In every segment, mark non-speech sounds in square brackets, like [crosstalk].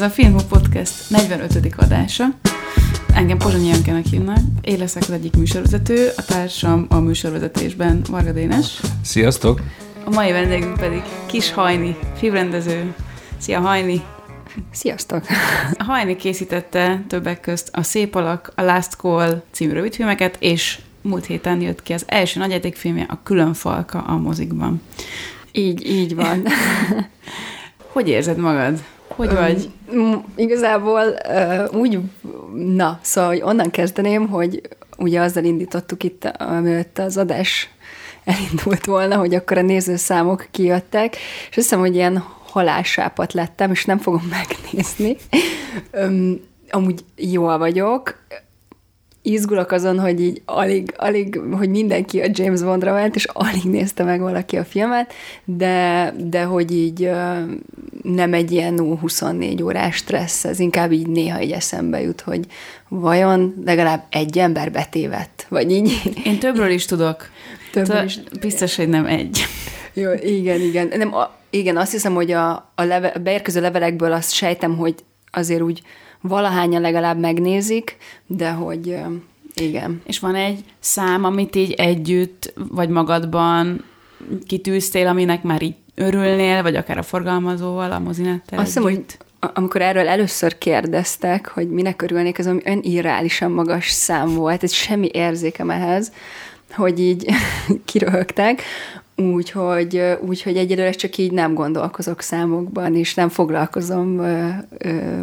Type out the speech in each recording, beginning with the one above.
Ez a Filmho Podcast 45. adása. Engem Pozsonyi Jankenek hívnak. Én leszek az egyik műsorvezető, a társam a műsorvezetésben Varga Dénes. Sziasztok! A mai vendégünk pedig Kis Hajni, filmrendező. Szia Hajni! Sziasztok! A Hajni készítette többek közt a Szép Alak, a Last Call című rövidfilmeket, és múlt héten jött ki az első nagyjátékfilmje, a Külön Falka a mozikban. Így, így van. [laughs] Hogy érzed magad? Hogy vagy? Um, igazából uh, úgy, na, szóval hogy onnan kezdeném, hogy ugye azzal indítottuk itt, amiatt az adás elindult volna, hogy akkor a nézőszámok kijöttek, és azt hiszem, hogy ilyen halálsápat lettem, és nem fogom [laughs] megnézni. Um, amúgy jól vagyok, izgulok azon, hogy így alig, alig, hogy mindenki a James Bondra ment, és alig nézte meg valaki a filmet, de, de hogy így nem egy ilyen 24 órás stressz, ez inkább így néha így eszembe jut, hogy vajon legalább egy ember betévett, vagy így. Én többről is tudok. Többről Szóval is. Biztos, hogy nem egy. Jó, igen, igen. Nem, a, igen, azt hiszem, hogy a, a, leve, a beérkező levelekből azt sejtem, hogy azért úgy valahányan legalább megnézik, de hogy igen. És van egy szám, amit így együtt, vagy magadban kitűztél, aminek már így örülnél, vagy akár a forgalmazóval, a mozinettel Azt hiszem, hogy amikor erről először kérdeztek, hogy minek örülnék, ami olyan irreálisan magas szám volt, ez semmi érzékem ehhez, hogy így [laughs] kiröhögtek, úgyhogy, úgyhogy egyelőre csak így nem gondolkozok számokban, és nem foglalkozom ö, ö,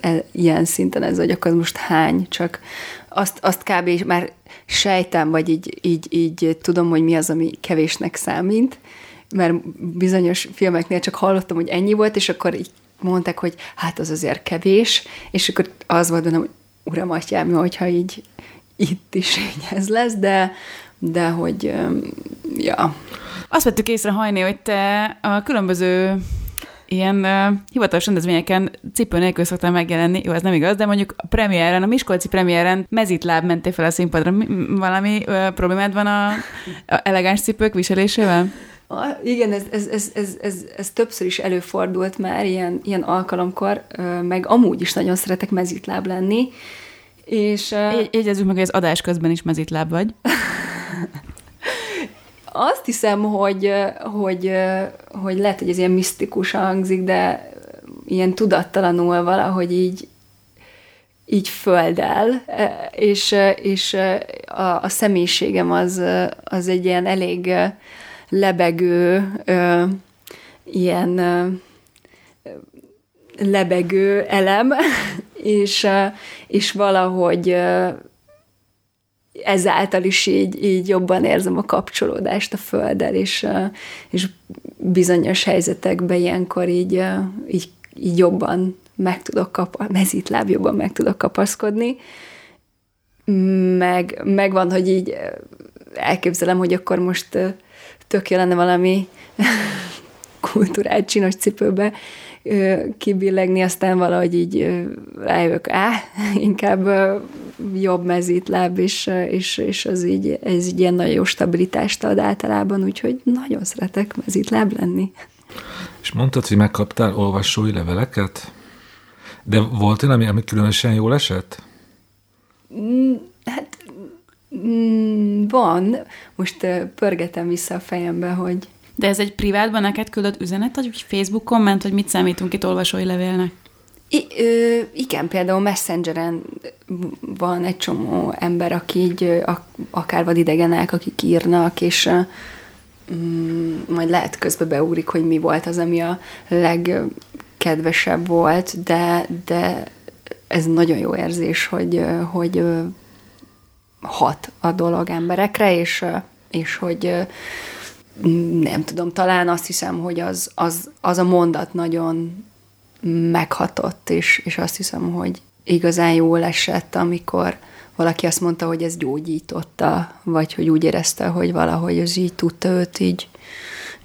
e, ilyen szinten ez, hogy akkor most hány, csak azt, azt kb. már sejtem, vagy így, így, így tudom, hogy mi az, ami kevésnek számít, mert bizonyos filmeknél csak hallottam, hogy ennyi volt, és akkor így mondták, hogy hát az azért kevés, és akkor az volt bennem, hogy uram, atyám, hogyha így itt is így ez lesz, de, de hogy, ja. Azt vettük észre, Hajné, hogy te a különböző ilyen uh, hivatalos rendezvényeken cipő nélkül szoktál megjelenni. Jó, ez nem igaz, de mondjuk a premiéren, a Miskolci premiéren mezitláb mentél fel a színpadra. Mi, valami uh, problémád van a, a elegáns cipők viselésével? Igen, ez, ez, ez, ez, ez, ez többször is előfordult már ilyen, ilyen alkalomkor, meg amúgy is nagyon szeretek mezitláb lenni, és... Jegyezzük meg, hogy az adás közben is mezitláb vagy. [laughs] Azt hiszem, hogy, hogy, hogy lehet, hogy ez ilyen misztikus hangzik, de ilyen tudattalanul valahogy így, így földel, és, és a, a személyiségem az, az egy ilyen elég lebegő, ilyen lebegő elem, [laughs] és, és valahogy ezáltal is így, így jobban érzem a kapcsolódást a földdel, és, és bizonyos helyzetekben ilyenkor így, így, így jobban meg tudok kapaszkodni, mezítláb jobban meg tudok kapaszkodni, meg, meg van, hogy így elképzelem, hogy akkor most tök jó lenne valami [laughs] kultúrált csinos cipőbe kibillegni, aztán valahogy így rájövök, á, inkább jobb mezítláb, és, és, és az így, ez így ilyen nagyon jó stabilitást ad általában, úgyhogy nagyon szeretek mezítláb lenni. És mondtad, hogy megkaptál olvasói leveleket? De volt olyan, ami, ami különösen jól esett? Mm, hát mm, van. Most pörgetem vissza a fejembe, hogy de ez egy privátban neked küldött üzenet, vagy Facebook komment, hogy mit számítunk itt olvasói levélnek? I, ö, igen, például Messengeren van egy csomó ember, aki így, akár vadidegenek, akik írnak, és mm, majd lehet közbe beugrik, hogy mi volt az, ami a legkedvesebb volt, de, de ez nagyon jó érzés, hogy, hogy hat a dolog emberekre, és, és hogy nem tudom, talán azt hiszem, hogy az, az, az a mondat nagyon meghatott, és, és azt hiszem, hogy igazán jól esett, amikor valaki azt mondta, hogy ez gyógyította, vagy hogy úgy érezte, hogy valahogy ez így tudta őt így,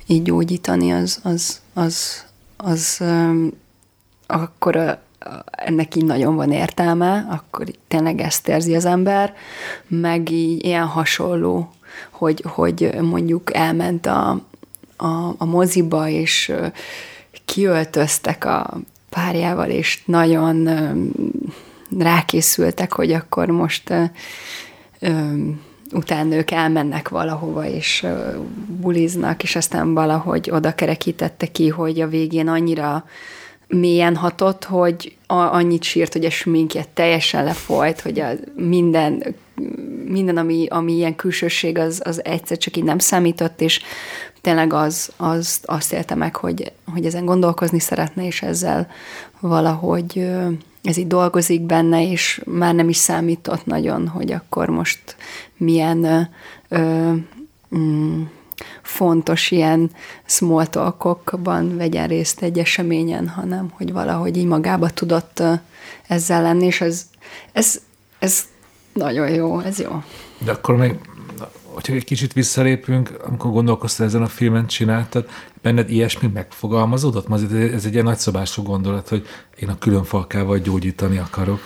így gyógyítani, az, az, az, az um, akkor a, ennek így nagyon van értelme, akkor tényleg ezt érzi az ember, meg így ilyen hasonló hogy, hogy mondjuk elment a, a, a moziba, és kiöltöztek a párjával, és nagyon rákészültek, hogy akkor most utána ők elmennek valahova, és buliznak, és aztán valahogy oda kerekítette ki, hogy a végén annyira mélyen hatott, hogy annyit sírt, hogy a sminkje teljesen lefolyt, hogy a minden, minden ami, ami ilyen külsőség, az, az egyszer csak így nem számított, és tényleg az, az azt élte meg, hogy, hogy ezen gondolkozni szeretne, és ezzel valahogy ez így dolgozik benne, és már nem is számított nagyon, hogy akkor most milyen ö, ö, mm, fontos ilyen small talkokban vegyen részt egy eseményen, hanem hogy valahogy így magába tudott ezzel lenni, és ez, ez, ez nagyon jó, ez jó. De akkor még, hogyha egy kicsit visszalépünk, amikor gondolkoztál ezen a filmen csináltad, benned ilyesmi megfogalmazódott? Mert ez egy ilyen nagyszabású gondolat, hogy én a külön falkával gyógyítani akarok.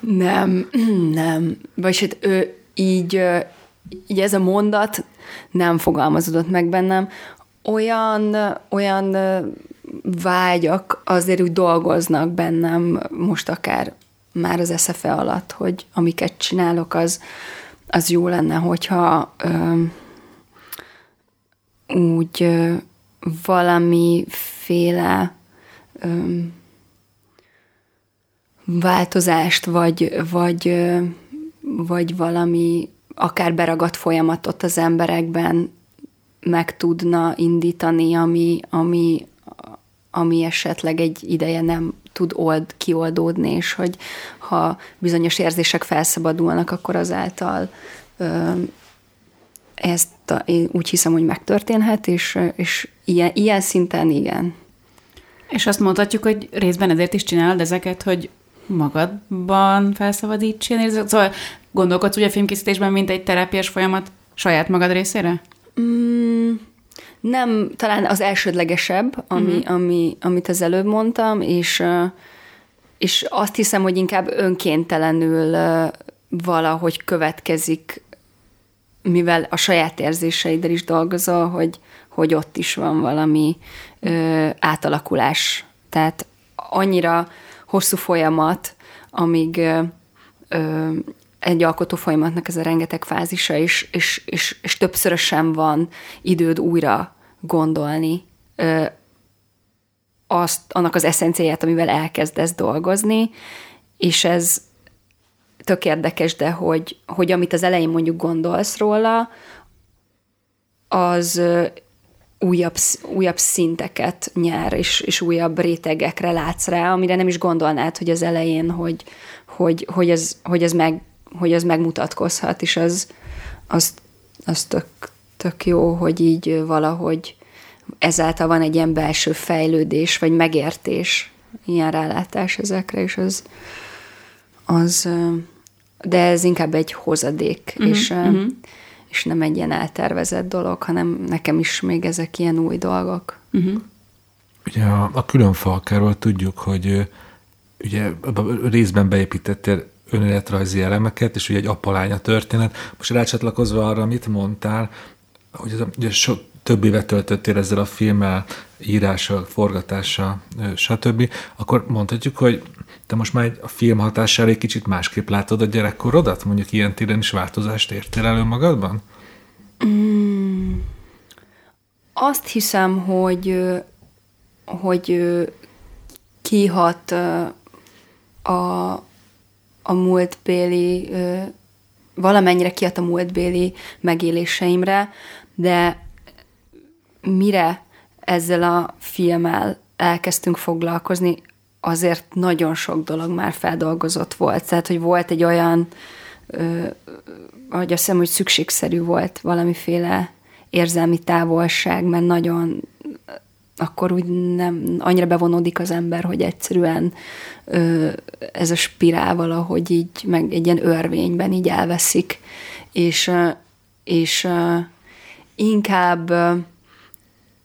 Nem, [clears throat] nem. Vagyis hát ő így, így ez a mondat nem fogalmazódott meg bennem. Olyan, olyan vágyak azért úgy dolgoznak bennem most akár már az eszefe alatt, hogy amiket csinálok, az, az jó lenne, hogyha ö, úgy ö, valamiféle ö, változást, vagy, vagy, ö, vagy valami akár beragadt folyamatot az emberekben meg tudna indítani, ami, ami, ami esetleg egy ideje nem tud old, kioldódni, és hogy ha bizonyos érzések felszabadulnak, akkor azáltal ö, ezt a, én úgy hiszem, hogy megtörténhet, és, és ilyen, ilyen szinten igen. És azt mondhatjuk, hogy részben ezért is csinálod ezeket, hogy magadban felszabadíts ilyen érzéseket? Szóval gondolkodsz úgy a filmkészítésben, mint egy terápiás folyamat saját magad részére? Mm, nem, talán az elsődlegesebb, ami, uh-huh. ami, amit az előbb mondtam, és, és azt hiszem, hogy inkább önkéntelenül valahogy következik, mivel a saját érzéseiddel is dolgozol, hogy, hogy ott is van valami ö, átalakulás. Tehát annyira hosszú folyamat, amíg ö, ö, egy alkotó folyamatnak ez a rengeteg fázisa, és, és, és, és többszörösen van időd újra gondolni ö, azt, annak az eszenciáját, amivel elkezdesz dolgozni, és ez tök érdekes, de hogy, hogy amit az elején mondjuk gondolsz róla, az újabb, újabb szinteket nyer, és, és újabb rétegekre látsz rá, amire nem is gondolnád, hogy az elején, hogy, hogy, hogy, ez, hogy, ez, meg, hogy ez megmutatkozhat, és az, az, az tök, tök jó, hogy így valahogy ezáltal van egy ilyen belső fejlődés, vagy megértés, ilyen rálátás ezekre, és az, az de ez inkább egy hozadék, uh-huh, és, uh-huh. és nem egy ilyen eltervezett dolog, hanem nekem is még ezek ilyen új dolgok. Uh-huh. Ugye a, a külön falkáról tudjuk, hogy ugye részben beépítettél önéletrajzi elemeket, és ugye egy apalánya történet. Most rácsatlakozva arra, amit mondtál, hogy ez a, ugye sok, több évet töltöttél ezzel a filmmel, írása, forgatása, stb., akkor mondhatjuk, hogy te most már a film hatására egy kicsit másképp látod a gyerekkorodat? Mondjuk ilyen téren is változást értél elő magadban? Mm, azt hiszem, hogy, hogy kihat a, a múltbéli, valamennyire kihat a múltbéli megéléseimre, de mire ezzel a filmmel elkezdtünk foglalkozni, azért nagyon sok dolog már feldolgozott volt. Tehát, hogy volt egy olyan, ö, hogy azt hiszem, hogy szükségszerű volt valamiféle érzelmi távolság, mert nagyon akkor úgy nem annyira bevonódik az ember, hogy egyszerűen ö, ez a spirál valahogy így, meg egy ilyen örvényben így elveszik, és, és inkább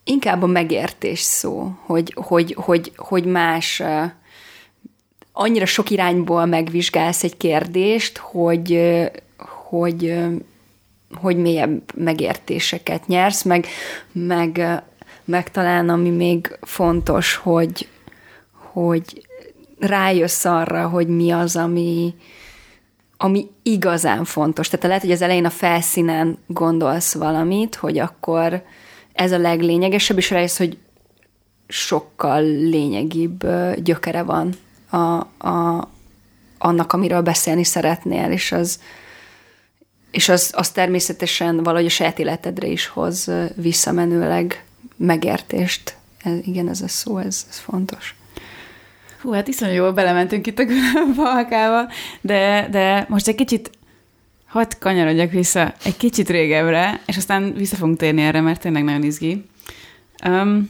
inkább a megértés szó, hogy, hogy, hogy, hogy más annyira sok irányból megvizsgálsz egy kérdést, hogy, hogy, hogy mélyebb megértéseket nyersz, meg, meg, meg talán ami még fontos, hogy, hogy rájössz arra, hogy mi az, ami, ami igazán fontos. Tehát lehet, hogy az elején a felszínen gondolsz valamit, hogy akkor ez a leglényegesebb, és rájössz, hogy sokkal lényegibb gyökere van a, a, annak, amiről beszélni szeretnél, és az, és az, az természetesen valahogy a saját életedre is hoz visszamenőleg megértést. Ez, igen, ez a szó, ez, ez fontos. Hú, hát iszonyú jól belementünk itt a falkába, de, de most egy kicsit hadd kanyarodjak vissza egy kicsit régebbre, és aztán vissza fogunk térni erre, mert tényleg nagyon izgi. Um,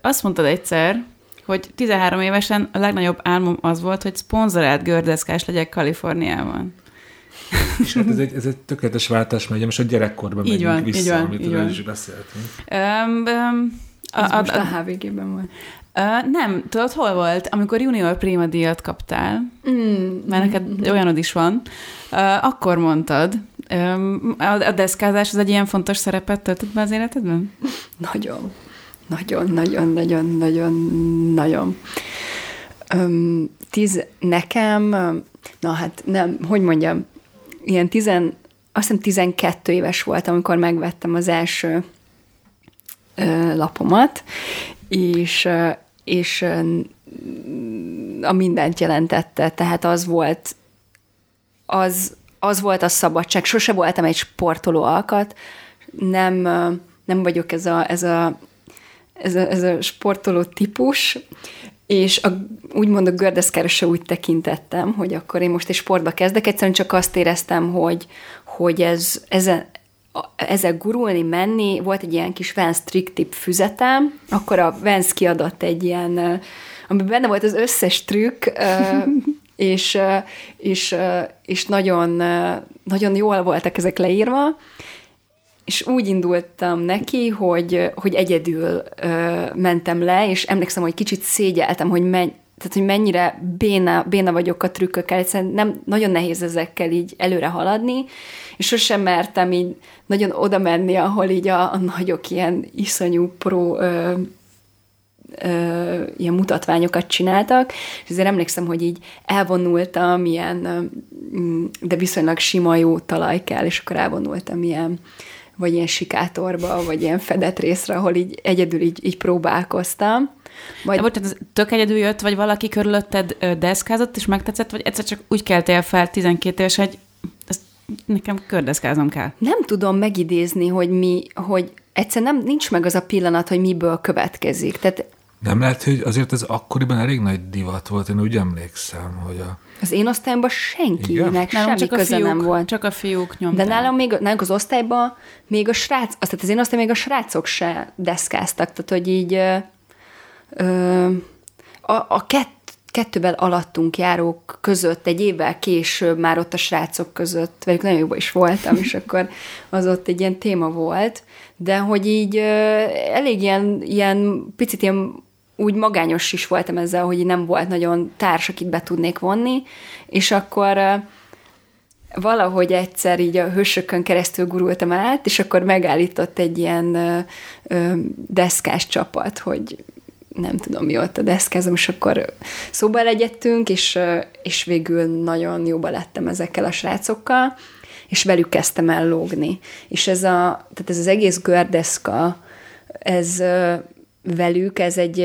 azt mondtad egyszer, hogy 13 évesen a legnagyobb álmom az volt, hogy szponzorált gördeszkás legyek Kaliforniában. És hát ez egy, ez egy tökéletes váltás, mert most a gyerekkorban így megyünk van, vissza, így van, amit így van. is beszéltünk. Um, um, a, a, most a, a HVG-ben volt. Uh, nem, tudod, hol volt? Amikor junior prima díjat kaptál, mm. mert neked mm. olyanod is van, uh, akkor mondtad, a, deszkázás az egy ilyen fontos szerepet töltött be az életedben? Nagyon. Nagyon, nagyon, nagyon, nagyon, nagyon. Um, tíz, nekem, na hát nem, hogy mondjam, ilyen tizen, azt hiszem 12 éves voltam, amikor megvettem az első ö, lapomat, és, és a mindent jelentette, tehát az volt az, az volt a szabadság. Sose voltam egy sportoló alkat, nem, nem vagyok ez a, ez a, ez a, ez a sportoló típus, és a, úgymond a gördeszkárosra úgy tekintettem, hogy akkor én most egy sportba kezdek, egyszerűen csak azt éreztem, hogy, hogy ez, ezen, ezzel gurulni, menni, volt egy ilyen kis Vans trick tip füzetem, akkor a Vans kiadott egy ilyen, ami benne volt az összes trükk, [laughs] és, és, és nagyon, nagyon jól voltak ezek leírva, és úgy indultam neki, hogy, hogy egyedül mentem le, és emlékszem, hogy kicsit szégyeltem, hogy menj, tehát, hogy mennyire béna, béna vagyok a trükkökkel, egyszerűen nem, nagyon nehéz ezekkel így előre haladni, és sosem mertem így nagyon oda menni, ahol így a, a nagyok ilyen iszonyú pro ö, ö, ilyen mutatványokat csináltak, és azért emlékszem, hogy így elvonultam ilyen, de viszonylag sima jó talaj kell, és akkor elvonultam ilyen vagy ilyen sikátorba, vagy ilyen fedett részre, ahol így egyedül így, így próbálkoztam. Majd... De ez tök egyedül jött, vagy valaki körülötted deszkázott, és megtetszett, vagy egyszer csak úgy keltél fel 12 éves, hogy ezt nekem kördeszkáznom kell. Nem tudom megidézni, hogy mi, hogy egyszer nem, nincs meg az a pillanat, hogy miből következik. Tehát nem lehet, hogy azért ez akkoriban elég nagy divat volt, én úgy emlékszem, hogy a... Az én osztályomban senkinek Igen? semmi csak köze fiúk, nem volt. Csak a fiúk nyomták. De nálam még, nálunk az osztályban még a srác, azt tehát az én osztályban még a srácok se deszkáztak, tehát hogy így ö, a, a kett, kettővel alattunk járók között egy évvel később már ott a srácok között, velük nagyon jobban is voltam, és akkor az ott egy ilyen téma volt, de hogy így elég ilyen, ilyen picit ilyen úgy magányos is voltam ezzel, hogy nem volt nagyon társ, akit be tudnék vonni, és akkor valahogy egyszer így a hősökön keresztül gurultam át, és akkor megállított egy ilyen deszkás csapat, hogy nem tudom mióta deszkázom, és akkor szóba legyettünk, és, és végül nagyon jóba lettem ezekkel a srácokkal, és velük kezdtem el lógni. És ez, a, tehát ez az egész gördeszka, ez velük ez egy,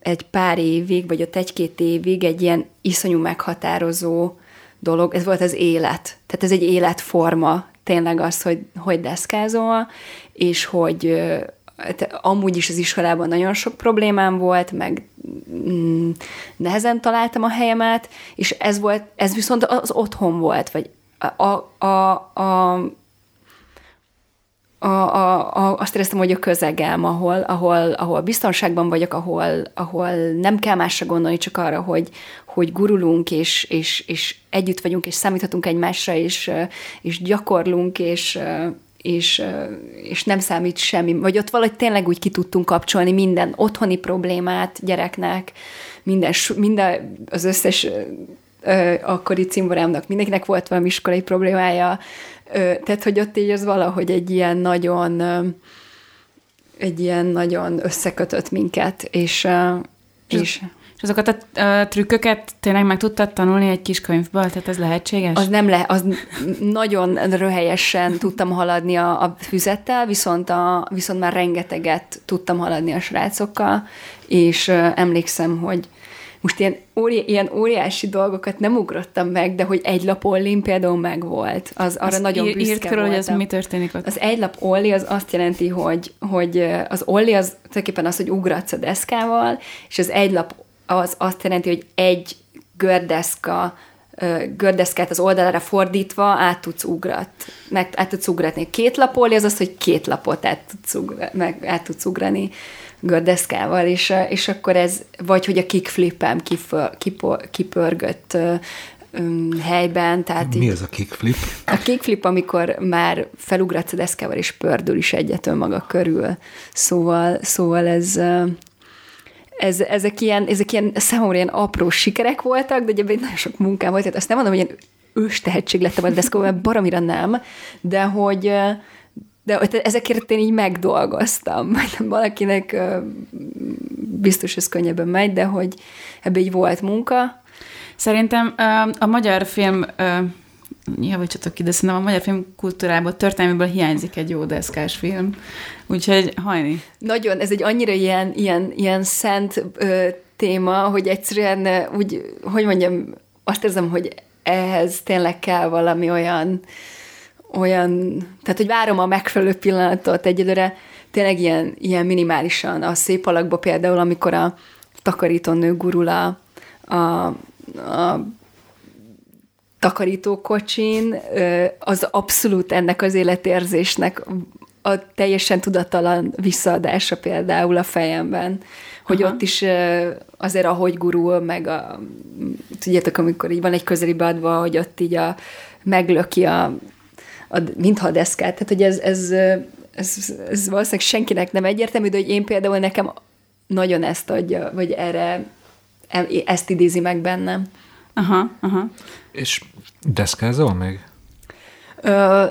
egy pár évig, vagy ott egy-két évig egy ilyen iszonyú meghatározó dolog, ez volt az élet. Tehát ez egy életforma, tényleg az, hogy, hogy deszkázol, és hogy amúgy is az iskolában nagyon sok problémám volt, meg mm, nehezen találtam a helyemet, és ez volt, ez viszont az otthon volt, vagy a, a, a, a, a, a, azt éreztem, hogy a közegem, ahol, ahol, ahol biztonságban vagyok, ahol, ahol nem kell másra gondolni, csak arra, hogy, hogy gurulunk, és, és, és együtt vagyunk, és számíthatunk egymásra, és, és gyakorlunk, és, és, és nem számít semmi. Vagy ott valahogy tényleg úgy ki tudtunk kapcsolni minden otthoni problémát gyereknek, minden, minden az összes akkori cimborámnak mindenkinek volt valami iskolai problémája, tehát, hogy ott így az valahogy egy ilyen nagyon egy ilyen nagyon összekötött minket, és, és, és azokat a, a trükköket tényleg meg tudtad tanulni egy kis könyvből? Tehát ez lehetséges? Az nem le, az nagyon röhelyesen tudtam haladni a, a füzettel, viszont, a, viszont már rengeteget tudtam haladni a srácokkal, és emlékszem, hogy most ilyen, óri, ilyen óriási dolgokat nem ugrottam meg, de hogy egy lap Ollin például meg volt. Az arra azt nagyon büszke írt körül, hogy ez mi történik ott. Az egy lap Olli az azt jelenti, hogy, hogy az Olli az tulajdonképpen az, hogy ugratsz a deszkával, és az egy lap az azt jelenti, hogy egy gördeszka gördeszkát az oldalára fordítva át tudsz ugrat, meg át tudsz ugratni. Két lapolni az az, hogy két lapot át tudsz, ugra, meg át tudsz ugrani gördeszkával, és, és akkor ez, vagy hogy a kickflipem kiför, kipor, kipörgött helyben. Tehát Mi így, az a kickflip? A kickflip, amikor már felugratsz a deszkával, és pördül is egyet önmaga körül. Szóval, szóval ez, ez, ezek, ilyen, ezek ilyen számomra ilyen apró sikerek voltak, de ugye nagyon sok munkám volt, tehát azt nem mondom, hogy ilyen ős tehetség lettem a deszkóban, mert baromira nem, de hogy, de ezekért én így megdolgoztam. [laughs] Valakinek biztos ez könnyebben megy, de hogy ebbe így volt munka. Szerintem a magyar film javítsatok ki, de szerintem a magyar film kultúrából, történelméből hiányzik egy jó deszkás film. Úgyhogy hajni. Nagyon, ez egy annyira ilyen, ilyen, ilyen szent ö, téma, hogy egyszerűen úgy, hogy mondjam, azt érzem, hogy ehhez tényleg kell valami olyan, olyan, tehát hogy várom a megfelelő pillanatot egyelőre, tényleg ilyen, ilyen minimálisan. A szép alakba például, amikor a takarítónő gurul a, a, a takarítókocsin, az abszolút ennek az életérzésnek a teljesen tudatalan visszaadása például a fejemben, hogy Aha. ott is azért ahogy gurul, meg a, tudjátok, amikor így van egy közeli beadva, hogy ott így a, meglöki a, a mintha a deszkát, tehát hogy ez, ez, ez, ez valószínűleg senkinek nem egyértelmű, de hogy én például nekem nagyon ezt adja, vagy erre ezt idézi meg bennem. Aha, aha. És deszkázol még? Ö,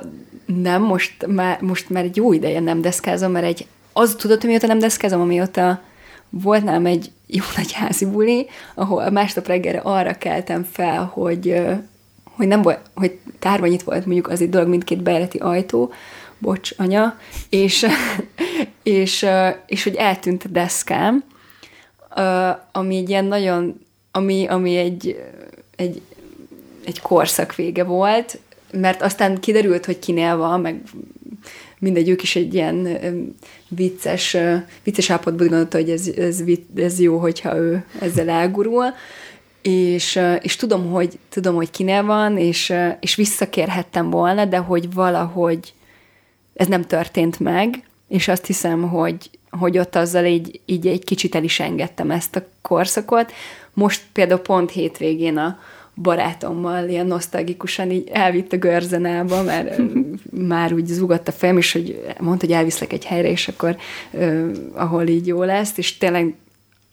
nem, most már, most már egy jó ideje nem deszkázom, mert egy, az tudod, hogy mióta nem deszkázom, amióta volt nálam egy jó nagy házi buli, ahol másnap reggelre arra keltem fel, hogy, hogy nem volt, hogy tárva nyit volt mondjuk az egy dolog, mindkét bejleti ajtó, bocs, anya, és, [laughs] és, és hogy eltűnt a deszkám, ami egy ilyen nagyon, ami, ami egy, egy, egy korszak vége volt, mert aztán kiderült, hogy kinél van, meg mindegy, ők is egy ilyen vicces, vicces állapotban gondolta, hogy ez, ez, ez jó, hogyha ő ezzel elgurul, és, és tudom, hogy, tudom, hogy kinél van, és, és visszakérhettem volna, de hogy valahogy ez nem történt meg, és azt hiszem, hogy, hogy ott azzal így, így egy kicsit el is engedtem ezt a korszakot. Most például pont hétvégén a, barátommal ilyen nosztalgikusan így elvitt a görzenába, mert [laughs] már úgy zugott a fejem, és hogy mondta, hogy elviszlek egy helyre, és akkor uh, ahol így jó lesz, és tényleg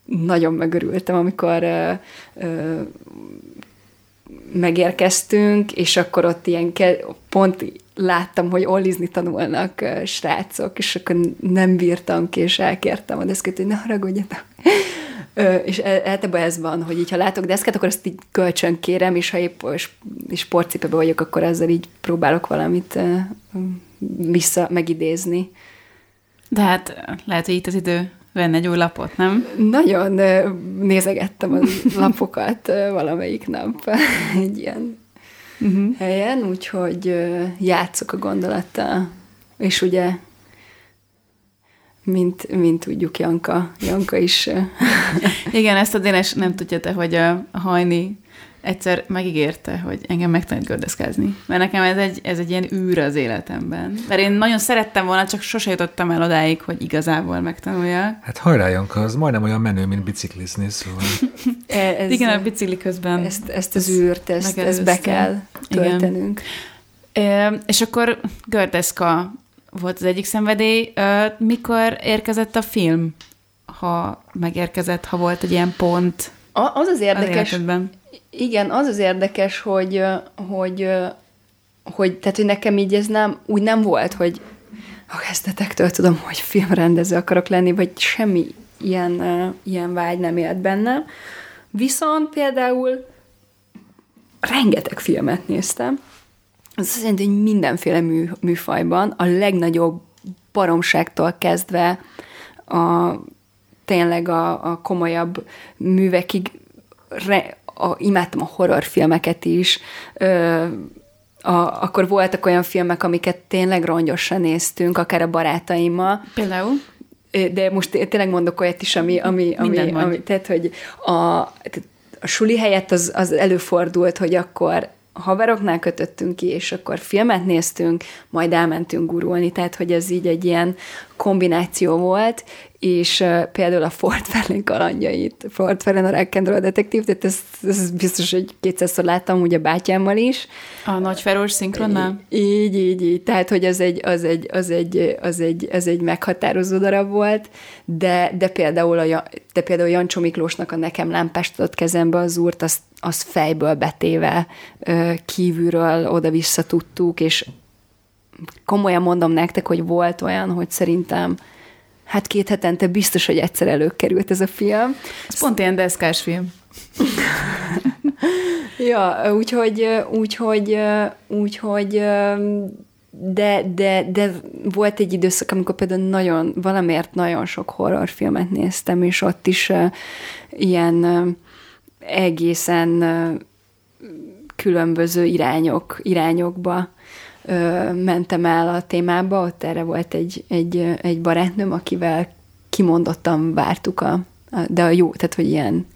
nagyon megörültem, amikor uh, uh, megérkeztünk, és akkor ott ilyen ke- pont láttam, hogy ollizni tanulnak uh, srácok, és akkor nem bírtam ki, és elkértem a deszkét, hogy ne haragudjatok. Ö, és általában ez van, hogy így, ha látok deszkát, akkor ezt így kölcsön kérem, és ha épp sportcipőben vagyok, akkor ezzel így próbálok valamit vissza megidézni. De hát lehet, hogy itt az idő venne egy új lapot, nem? Nagyon nézegettem a lapokat valamelyik nap [laughs] egy ilyen uh-huh. helyen, úgyhogy játszok a gondolattal. És ugye mint, mint tudjuk, Janka, Janka is. Igen, ezt a Dénes nem tudja te, hogy a hajni egyszer megígérte, hogy engem megtanít gördeszkázni. Mert nekem ez egy, ez egy ilyen űr az életemben. Mert én nagyon szerettem volna, csak sose jutottam el odáig, hogy igazából megtanulja. Hát hajrá, Janka, az majdnem olyan menő, mint biciklizni, szóval. [laughs] E, ez, Igen, a bicikli közben. Ezt, ezt az űrt, ezt, ezt be kell töltenünk. Igen. És akkor gördeszka volt az egyik szenvedély. Mikor érkezett a film? Ha megérkezett, ha volt egy ilyen pont a, Az az érdekes, az igen, az az érdekes, hogy, hogy, hogy, tehát, hogy nekem így ez nem, úgy nem volt, hogy a kezdetektől tudom, hogy filmrendező akarok lenni, vagy semmi ilyen, ilyen vágy nem élt bennem, Viszont például rengeteg filmet néztem, az azt jelenti, hogy mindenféle mű, műfajban, a legnagyobb baromságtól kezdve a, tényleg a, a komolyabb művekig re, a, imádtam a horrorfilmeket is, ö, a, akkor voltak olyan filmek, amiket tényleg rongyosan néztünk, akár a barátaimmal. Például? De most tényleg mondok olyat is, ami, ami, ami, ami tehát, hogy a, a suli helyett az, az előfordult, hogy akkor haveroknál kötöttünk ki, és akkor filmet néztünk, majd elmentünk gurulni, tehát hogy ez így egy ilyen kombináció volt, és uh, például a Fort Fellen kalandjait, Fort Fellen a Rock'n'Roll detektív, tehát ez, ez biztos, hogy kétszerszor láttam ugye bátyámmal is. A nagy Feros szinkronnál? Így, így, így. Tehát, hogy az egy, az egy, az egy, az egy, az egy meghatározó darab volt, de, de például, a, de például Jancsó Miklósnak a Nekem lámpást adott kezembe az úrt, az, az fejből betéve kívülről oda-vissza tudtuk, és komolyan mondom nektek, hogy volt olyan, hogy szerintem hát két hetente biztos, hogy egyszer előkerült ez a film. Ez pont ilyen deszkás film. [laughs] ja, úgyhogy, úgyhogy, úgyhogy de, de, de volt egy időszak, amikor például nagyon, valamiért nagyon sok horrorfilmet néztem, és ott is uh, ilyen uh, egészen különböző irányok, irányokba mentem el a témába, ott erre volt egy, egy, egy barátnőm, akivel kimondottan vártuk a, a de a jó, tehát hogy ilyen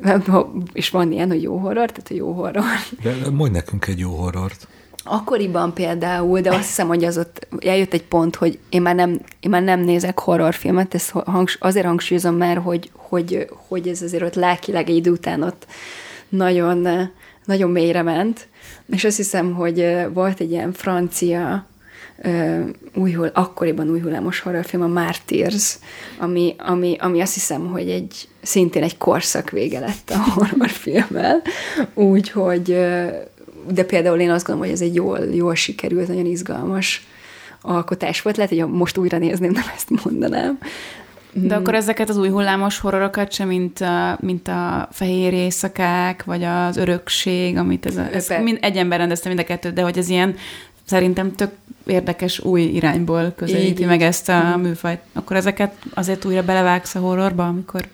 [laughs] és van ilyen, hogy jó horror, tehát a jó horror. De mondj nekünk egy jó horrort. Akkoriban például, de azt hiszem, hogy az ott eljött egy pont, hogy én már nem, én már nem nézek horrorfilmet, ezt hangs, azért hangsúlyozom már, hogy, hogy, hogy ez azért ott lelkileg egy idő után ott nagyon, nagyon mélyre ment, és azt hiszem, hogy volt egy ilyen francia új, akkoriban új hullámos horrorfilm, a Martyrs, ami, ami, ami azt hiszem, hogy egy szintén egy korszak vége lett a horrorfilmmel, úgyhogy de például én azt gondolom, hogy ez egy jól, jól sikerült, nagyon izgalmas alkotás volt. Lehet, hogy most újra nézném, nem ezt mondanám. De akkor ezeket az új hullámos horrorokat sem, mint a, mint a fehér éjszakák, vagy az örökség, amit ez, a, ez mind, egy ember rendezte mind a kettőt, de hogy ez ilyen szerintem tök érdekes új irányból közelíti meg ezt a műfajt. Akkor ezeket azért újra belevágsz a horrorba, amikor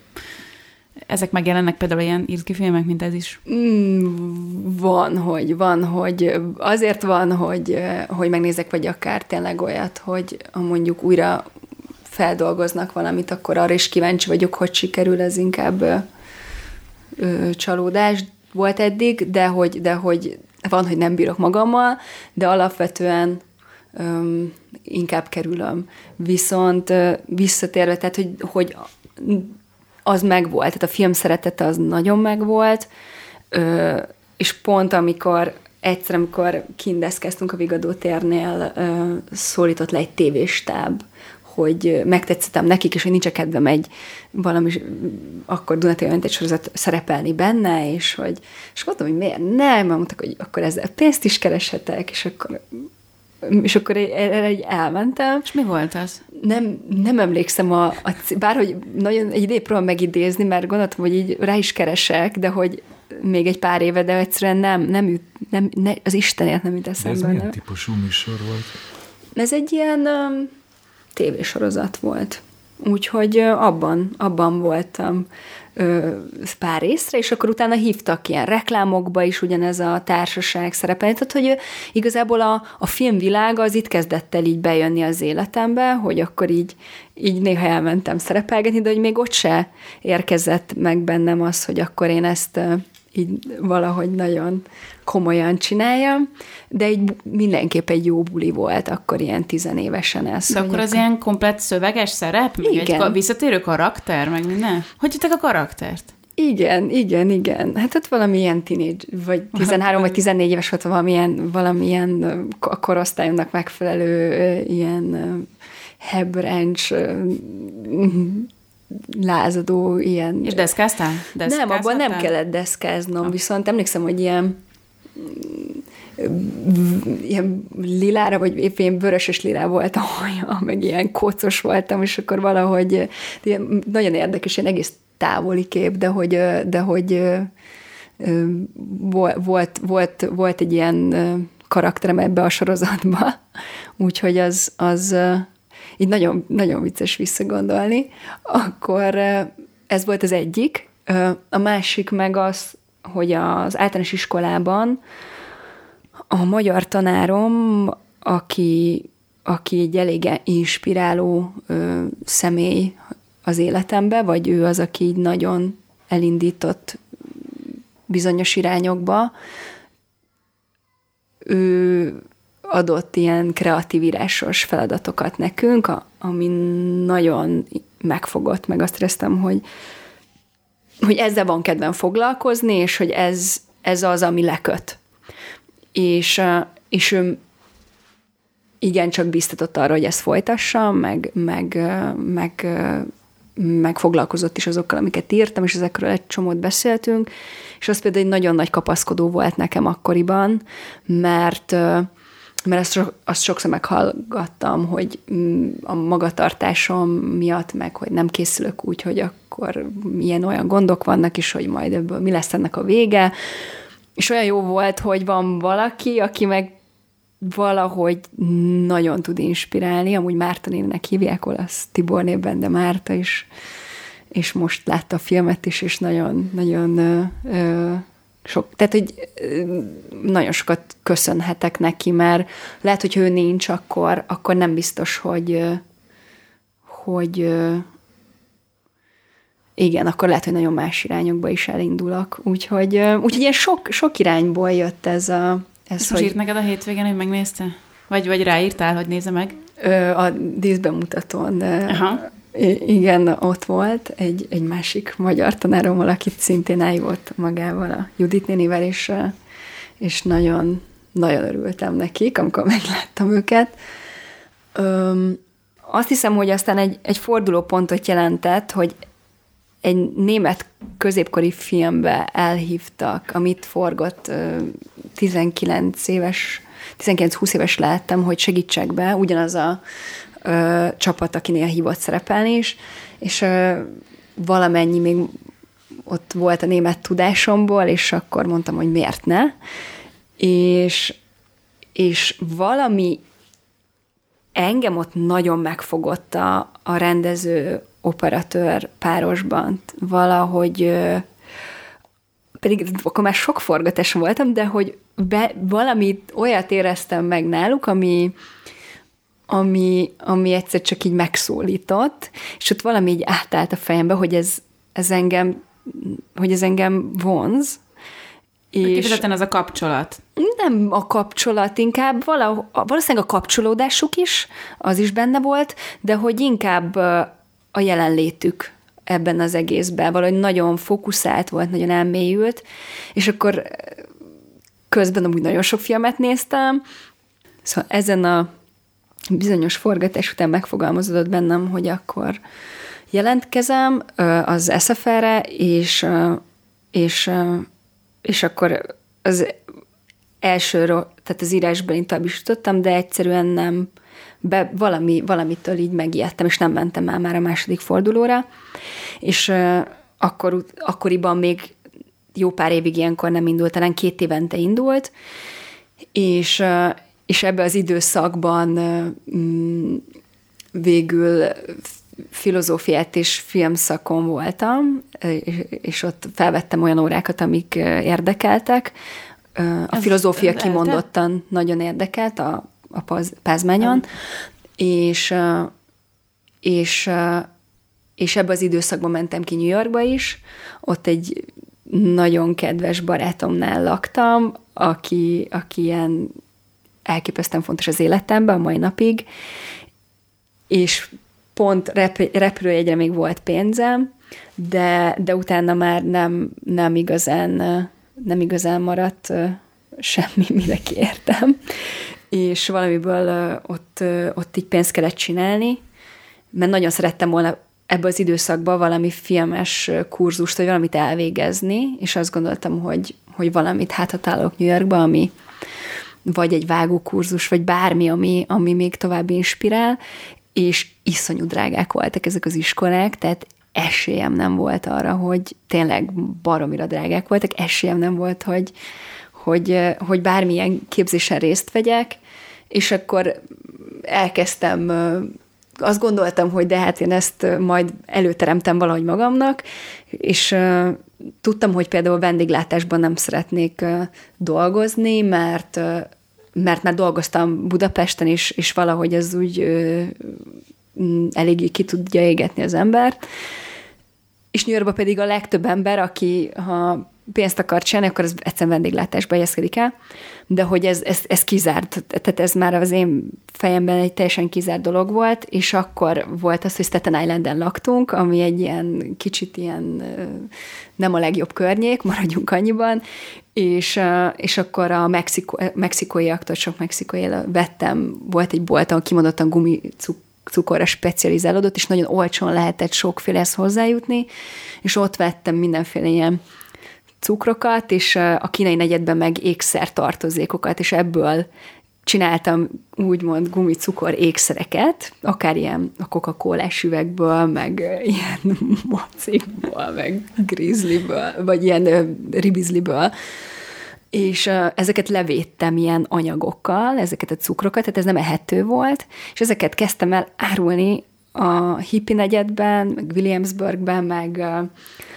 ezek megjelennek például ilyen izgi filmek, mint ez is? Mm, van, hogy, van, hogy azért van, hogy, hogy megnézek, vagy akár tényleg olyat, hogy mondjuk újra feldolgoznak valamit, akkor arra is kíváncsi vagyok, hogy sikerül, ez inkább ö, csalódás volt eddig, de hogy, de hogy van, hogy nem bírok magammal, de alapvetően ö, inkább kerülöm. Viszont ö, visszatérve, tehát hogy, hogy az megvolt, tehát a film szeretete az nagyon megvolt, ö, és pont amikor egyszer, amikor kindeszkeztünk a Vigadó térnél, ö, szólított le egy tévéstáb, hogy megtetszettem nekik, és hogy nincs a kedvem egy valami, akkor Dunatél egy sorozat szerepelni benne, és hogy, és mondtam, hogy miért nem, mondtak, hogy akkor ezzel pénzt is kereshetek, és akkor és akkor erre egy elmentem. És mi volt az? Nem, nem emlékszem, a, a, bárhogy nagyon egy idén próbálom megidézni, mert gondoltam, hogy így rá is keresek, de hogy még egy pár éve, de egyszerűen nem, nem, üt, nem ne, az Istenért nem jut eszembe. Ez milyen típusú műsor volt? Ez egy ilyen um, tévésorozat volt. Úgyhogy abban, abban voltam ö, pár részre, és akkor utána hívtak ilyen reklámokba is ugyanez a társaság szerepelni. Tehát, hogy igazából a, a filmvilága az itt kezdett el így bejönni az életembe, hogy akkor így, így néha elmentem szerepelgetni, de hogy még ott se érkezett meg bennem az, hogy akkor én ezt így valahogy nagyon komolyan csináljam, de egy, mindenképp egy jó buli volt akkor ilyen tizenévesen ez. De akkor az ilyen komplet szöveges szerep? Meg igen. Egy visszatérő karakter, meg minden? Hogy a karaktert? Igen, igen, igen. Hát ott valamilyen teenage, vagy 13 vagy 14 éves volt valamilyen, valamilyen a korosztályomnak megfelelő ilyen hebrencs lázadó ilyen... És deszkáztál? Nem, abban nem kellett deszkáznom, ah. viszont emlékszem, hogy ilyen ilyen lilára, vagy épp ilyen vöröses lilá volt a haja, meg ilyen kócos voltam, és akkor valahogy ilyen, nagyon érdekes, ilyen egész távoli kép, de hogy, de hogy volt, volt, volt egy ilyen karakterem ebbe a sorozatba, úgyhogy az, az így nagyon, nagyon vicces visszagondolni. Akkor ez volt az egyik. A másik meg az, hogy az általános iskolában a magyar tanárom, aki, aki egy elég inspiráló személy az életembe, vagy ő az, aki így nagyon elindított bizonyos irányokba, ő adott ilyen kreatív írásos feladatokat nekünk, ami nagyon megfogott, meg azt éreztem, hogy, hogy ezzel van kedvem foglalkozni, és hogy ez, ez az, ami leköt. És, és ő igen, csak biztatott arra, hogy ezt folytassam, meg, meg, meg, meg foglalkozott is azokkal, amiket írtam, és ezekről egy csomót beszéltünk, és az például egy nagyon nagy kapaszkodó volt nekem akkoriban, mert mert azt, azt sokszor meghallgattam, hogy mm, a magatartásom miatt, meg hogy nem készülök úgy, hogy akkor milyen olyan gondok vannak, és hogy majd ebből mi lesz ennek a vége. És olyan jó volt, hogy van valaki, aki meg valahogy nagyon tud inspirálni, amúgy Márta névnek hívják, olasz Tibor névben, de Márta is, és most látta a filmet is, és nagyon, nagyon ö, ö, sok, tehát, hogy nagyon sokat köszönhetek neki, mert lehet, hogy ő nincs, akkor, akkor nem biztos, hogy, hogy igen, akkor lehet, hogy nagyon más irányokba is elindulok. Úgyhogy, úgyhogy ilyen sok, sok irányból jött ez a... Ez, hogy... írt neked a hétvégén, hogy megnézte? Vagy, vagy ráírtál, hogy nézze meg? A díszbemutatón. Aha. Igen, ott volt egy, egy másik magyar tanárom, akit szintén eljött magával, a Judit nénivel, és, és nagyon, nagyon örültem nekik, amikor megláttam őket. Öm, azt hiszem, hogy aztán egy, egy fordulópontot jelentett, hogy egy német középkori filmbe elhívtak, amit forgott 19 éves, 19-20 éves lehettem, hogy segítsek be, ugyanaz a ö, csapat, akinél hívott szerepelni is, és ö, valamennyi még ott volt a német tudásomból, és akkor mondtam, hogy miért ne. És, és valami engem ott nagyon megfogott a, a rendező operatőr párosban. Valahogy pedig akkor már sok forgatás voltam, de hogy be, valamit olyat éreztem meg náluk, ami, ami, ami egyszer csak így megszólított, és ott valami így átállt a fejembe, hogy ez, ez engem, hogy ez engem vonz. És Kifejezetten az a kapcsolat. Nem a kapcsolat, inkább valahol, valószínűleg a kapcsolódásuk is, az is benne volt, de hogy inkább a jelenlétük ebben az egészben, valahogy nagyon fókuszált volt, nagyon elmélyült, és akkor közben amúgy nagyon sok filmet néztem, szóval ezen a bizonyos forgatás után megfogalmazódott bennem, hogy akkor jelentkezem az SFR-re, és, és, és akkor az elsőről, tehát az írásban tovább is tudtam, de egyszerűen nem, be, valami, valamitől így megijedtem, és nem mentem el már a második fordulóra, és akkor, akkoriban még jó pár évig ilyenkor nem indult, talán két évente indult, és, és ebbe az időszakban mm, végül filozófiát és filmszakon voltam, és ott felvettem olyan órákat, amik érdekeltek. A Ez filozófia kimondottan nagyon érdekelt a, a paz, Pázmányon, és, és, és ebbe az időszakban mentem ki New Yorkba is, ott egy nagyon kedves barátomnál laktam, aki, aki ilyen elképesztően fontos az életemben a mai napig, és pont rep- repülőjegyre még volt pénzem, de, de utána már nem, nem igazán nem igazán maradt semmi, [laughs] mire kértem, és valamiből ott, ott így pénzt kellett csinálni, mert nagyon szerettem volna ebbe az időszakban valami filmes kurzust, vagy valamit elvégezni, és azt gondoltam, hogy, hogy valamit háthatálok New Yorkba, ami, vagy egy vágókurzus, vagy bármi, ami, ami még tovább inspirál, és iszonyú drágák voltak ezek az iskolák, tehát esélyem nem volt arra, hogy tényleg baromira drágák voltak, esélyem nem volt, hogy, hogy, hogy bármilyen képzésen részt vegyek, és akkor elkezdtem azt gondoltam, hogy de hát én ezt majd előteremtem valahogy magamnak, és tudtam, hogy például vendéglátásban nem szeretnék dolgozni, mert mert már dolgoztam Budapesten, és, és valahogy ez úgy uh, eléggé ki tudja égetni az embert. És New Yorkban pedig a legtöbb ember, aki ha pénzt akar csinálni, akkor ez egyszerűen vendéglátásba helyezkedik el, de hogy ez, ez, ez kizárt, tehát ez már az én fejemben egy teljesen kizárt dolog volt, és akkor volt az, hogy Staten Islanden laktunk, ami egy ilyen kicsit ilyen nem a legjobb környék, maradjunk annyiban, és, és akkor a Mexiko, mexikóiaktól sok mexikói vettem, volt egy bolt, ahol kimondottan gumicuk cukorra specializálódott, és nagyon olcsón lehetett sokfélehez hozzájutni, és ott vettem mindenféle ilyen cukrokat, és a kínai negyedben meg ékszer tartozékokat, és ebből csináltam úgymond gumicukor ékszereket, akár ilyen a coca cola üvegből, meg ilyen [laughs] mocikból, meg grizzlyből, vagy ilyen ribizliből, és ezeket levédtem ilyen anyagokkal, ezeket a cukrokat, tehát ez nem ehető volt, és ezeket kezdtem el árulni a hippi negyedben, meg Williamsburgben, meg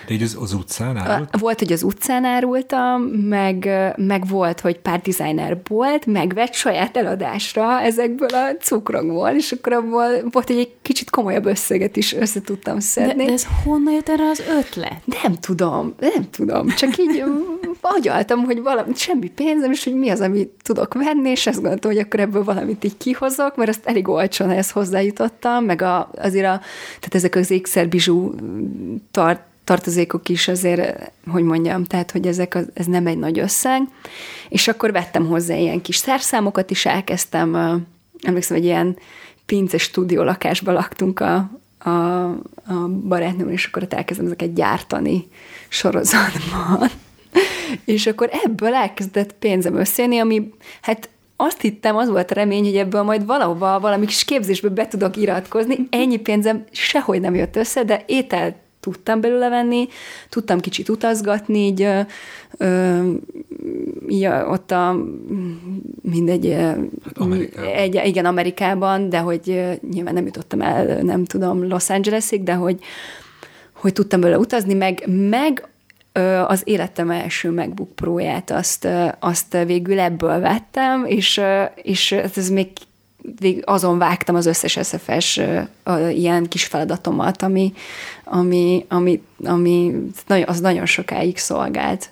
de így az, az utcán árult? Volt, hogy az utcán árultam, meg, meg volt, hogy pár designer volt, megvett saját eladásra ezekből a cukrokból, és akkor abból volt, hogy egy kicsit komolyabb összeget is össze tudtam szedni. De, de ez honnan jött erre az ötlet? Nem tudom, nem tudom. Csak így agyaltam, hogy valami, semmi pénzem, és hogy mi az, amit tudok venni, és ezt gondoltam, hogy akkor ebből valamit így kihozok, mert azt elég olcsón ehhez hozzájutottam, meg a, azért a, tehát ezek az ékszerbizsú tart, tartozékok is azért, hogy mondjam, tehát, hogy ezek az, ez nem egy nagy összeg, és akkor vettem hozzá ilyen kis szerszámokat is, elkezdtem, emlékszem, hogy ilyen pince stúdió lakásban laktunk a, a, a barátnőm, és akkor ott elkezdem ezeket gyártani sorozatban. És akkor ebből elkezdett pénzem összejönni, ami hát azt hittem, az volt a remény, hogy ebből majd valahova, valami kis képzésbe be tudok iratkozni. Ennyi pénzem sehogy nem jött össze, de ételt tudtam belőle venni, tudtam kicsit utazgatni, így, ö, ö, így ott a mindegy, Amerikában. Egy, igen, Amerikában, de hogy nyilván nem jutottam el, nem tudom, Los Angelesig, de hogy, hogy tudtam belőle utazni, meg, meg az életem első MacBook Pro-ját azt, azt végül ebből vettem, és, és ez még azon vágtam az összes SFS ilyen kis feladatomat, ami, ami, ami, ami nagyon, az nagyon sokáig szolgált.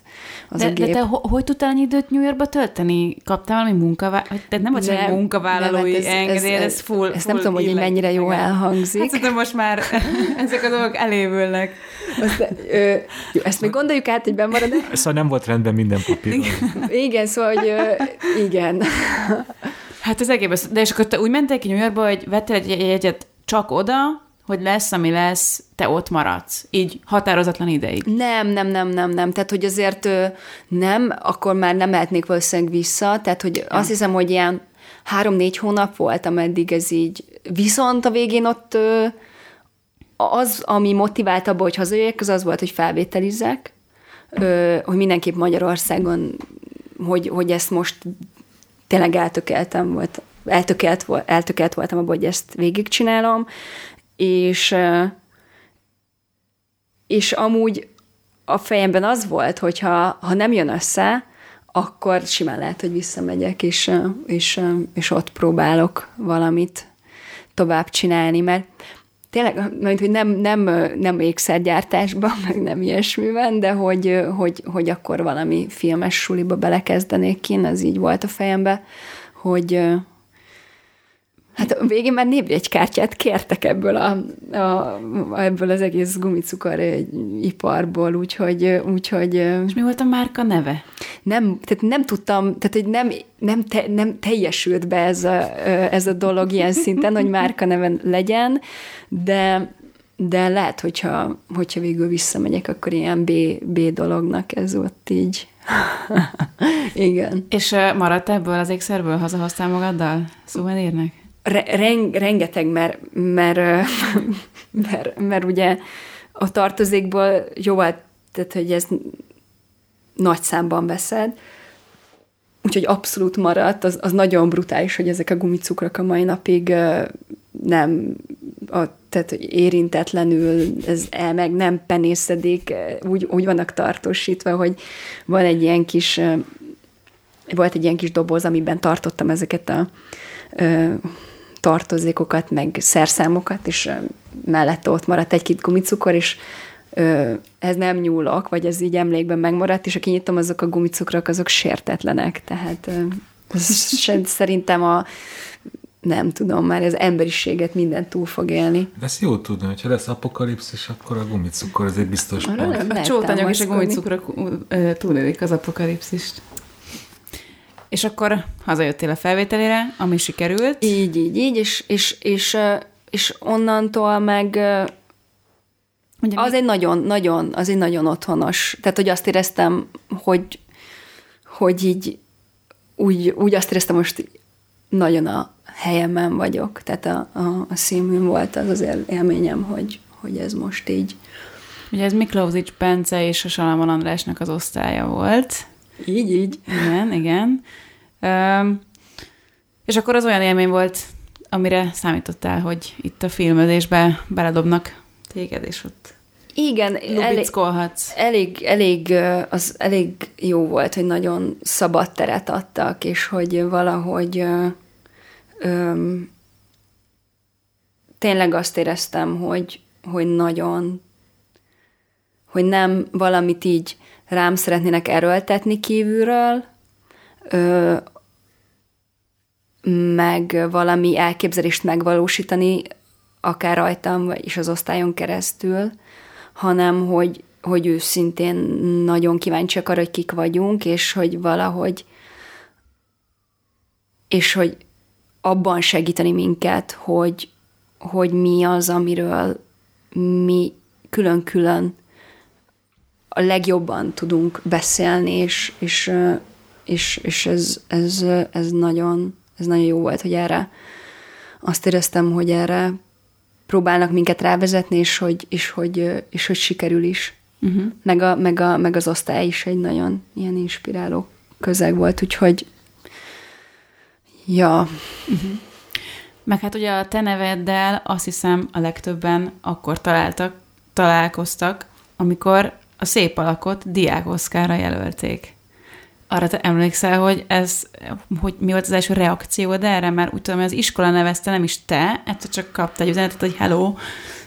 Az de, a gép. de te hogy tudtál annyi időt New Yorkba tölteni? Kaptál valami munkavállalói, tehát nem vagy nem, munkavállalói nem, hát ez, engedély, ez, ez, ez full Ezt nem tudom, hogy mennyire jó elhangzik. Hát most már [laughs] ezek a dolgok elévülnek. Azt, ö, jó, ezt még gondoljuk át, hogy bemarad Szóval nem volt rendben minden papír. Igen, szóval, hogy ö, igen. Hát ez egész, de és akkor te úgy mentél ki New Yorkba, hogy vettél egy jegyet csak oda, hogy lesz, ami lesz, te ott maradsz. Így határozatlan ideig. Nem, nem, nem, nem, nem. Tehát, hogy azért nem, akkor már nem mehetnék valószínűleg vissza. Tehát, hogy ja. azt hiszem, hogy ilyen három-négy hónap volt, ameddig ez így. Viszont a végén ott az, ami motivált abba, hogy hazajöjjek, az az volt, hogy felvételizek, hogy mindenképp Magyarországon, hogy, hogy ezt most tényleg eltökeltem volt, eltökelt, eltökelt voltam abban, hogy ezt végigcsinálom, és, és amúgy a fejemben az volt, hogy ha, ha nem jön össze, akkor simán lehet, hogy visszamegyek, és, és, és ott próbálok valamit tovább csinálni, mert tényleg, mert hogy nem, nem, nem ékszergyártásban, [laughs] meg nem ilyesmiben, de hogy, hogy, hogy akkor valami filmes suliba belekezdenék ki, ez így volt a fejembe, hogy, Hát a végén már névjegykártyát kértek ebből, a, a, ebből az egész gumicukor iparból, úgyhogy, úgyhogy... És mi volt a márka neve? Nem, tehát nem tudtam, tehát hogy nem, nem, te, nem teljesült be ez a, ez a dolog ilyen szinten, hogy márka neve legyen, de, de lehet, hogyha, hogyha végül visszamegyek, akkor ilyen B, B dolognak ez ott így. [laughs] Igen. És maradt ebből az ékszerből hazahoztál magaddal szóvenírnek? Re, rengeteg, mert, mert, [laughs] mert, mert ugye a tartozékból jóval, tehát hogy ez nagy számban veszed, úgyhogy abszolút maradt, az, az nagyon brutális, hogy ezek a gumicukrok a mai napig nem, a, tehát hogy érintetlenül, ez el meg nem penészedik, úgy, úgy vannak tartósítva, hogy van egy ilyen kis, volt egy ilyen kis doboz, amiben tartottam ezeket a tartozékokat, meg szerszámokat, és mellette ott maradt egy-két gumicukor, és ez nem nyúlok, vagy ez így emlékben megmaradt, és aki nyitom, azok a gumicukrok, azok sértetlenek, tehát [laughs] szerintem a nem tudom, már az emberiséget mindent túl fog élni. De ezt jó tudni, hogyha lesz apokalipszis, akkor a gumicukor az egy biztos Arra pont. A csótanyag és a gumicukrok túlélik az apokalipszist. És akkor hazajöttél a felvételére, ami sikerült. Így, így, így, és, és, és, és onnantól meg Ugye az mi? egy nagyon, nagyon, az egy nagyon otthonos. Tehát, hogy azt éreztem, hogy, hogy így úgy, úgy azt éreztem, most nagyon a helyemen vagyok. Tehát a, a, a színműn volt az az élményem, hogy, hogy ez most így. Ugye ez Miklózics Bence és a Salamon Andrásnak az osztálya volt. Így, így. Igen, igen. Üm, és akkor az olyan élmény volt, amire számítottál, hogy itt a filmezésbe beledobnak téged, és ott igen, elég, elég, elég, az elég jó volt, hogy nagyon szabad teret adtak, és hogy valahogy öm, tényleg azt éreztem, hogy, hogy nagyon, hogy nem valamit így rám szeretnének erőltetni kívülről, ö, meg valami elképzelést megvalósítani, akár rajtam, vagy is az osztályon keresztül, hanem hogy, hogy őszintén nagyon kíváncsiak arra, hogy kik vagyunk, és hogy valahogy és hogy abban segíteni minket, hogy, hogy mi az, amiről mi külön-külön a legjobban tudunk beszélni, és, és, és, és ez, ez, ez, nagyon, ez nagyon jó volt, hogy erre azt éreztem, hogy erre próbálnak minket rávezetni, és hogy, és hogy, és hogy sikerül is. Uh-huh. Meg, a, meg, a, meg az osztály is egy nagyon ilyen inspiráló közeg volt, úgyhogy ja. Uh-huh. Meg hát ugye a te neveddel azt hiszem a legtöbben akkor találtak, találkoztak, amikor a szép alakot Diák Oszkára jelölték. Arra te emlékszel, hogy ez, hogy mi volt az első reakciód erre? Mert úgy tudom, hogy az iskola nevezte, nem is te, egyszer csak kaptál egy üzenetet, hogy hello,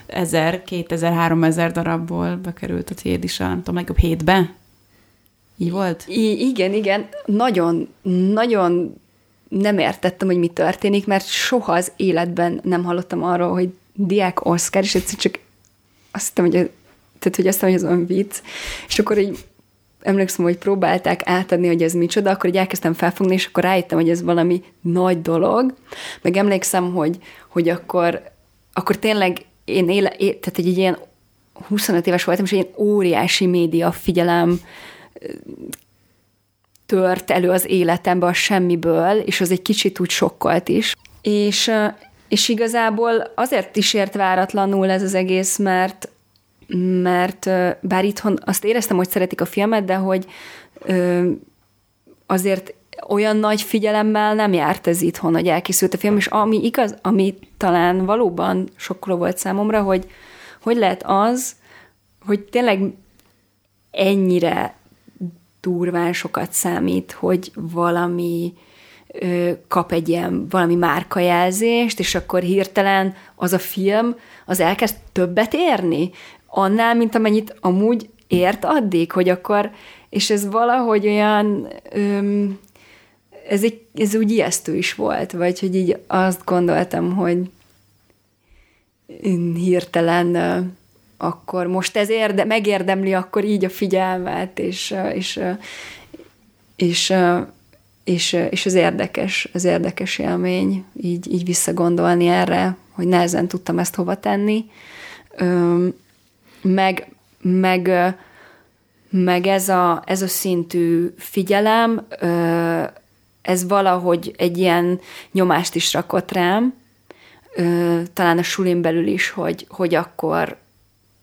ezer, kétezer, háromezer darabból bekerült a tiéd is nem tudom, legjobb hétbe? Így volt? I- igen, igen. Nagyon, nagyon nem értettem, hogy mi történik, mert soha az életben nem hallottam arról, hogy diák Oscar, és egyszer csak azt hittem, hogy, tehát, hogy azt hittem, hogy ez olyan vicc, és akkor így emlékszem, hogy próbálták átadni, hogy ez micsoda, akkor így elkezdtem felfogni, és akkor rájöttem, hogy ez valami nagy dolog. Meg emlékszem, hogy, hogy akkor, akkor tényleg én éle, é, tehát egy ilyen 25 éves voltam, és ilyen óriási média figyelem tört elő az életembe a semmiből, és az egy kicsit úgy sokkolt is. És, és igazából azért is ért váratlanul ez az egész, mert mert bár itthon azt éreztem, hogy szeretik a filmet, de hogy azért olyan nagy figyelemmel nem járt ez itthon, hogy elkészült a film, és ami igaz, ami talán valóban sokkoló volt számomra, hogy hogy lehet az, hogy tényleg ennyire durván sokat számít, hogy valami ö, kap egy ilyen valami márkajelzést, és akkor hirtelen az a film az elkezd többet érni, annál, mint amennyit amúgy ért addig, hogy akkor, és ez valahogy olyan, öm, ez, egy, ez úgy ijesztő is volt, vagy hogy így azt gondoltam, hogy hirtelen akkor most ez érde, megérdemli akkor így a figyelmet, és, és, és, és, és az érdekes, az érdekes élmény így, így visszagondolni erre, hogy nehezen tudtam ezt hova tenni. Meg, meg, meg ez, a, ez a szintű figyelem, ez valahogy egy ilyen nyomást is rakott rám, talán a sulin belül is, hogy, hogy akkor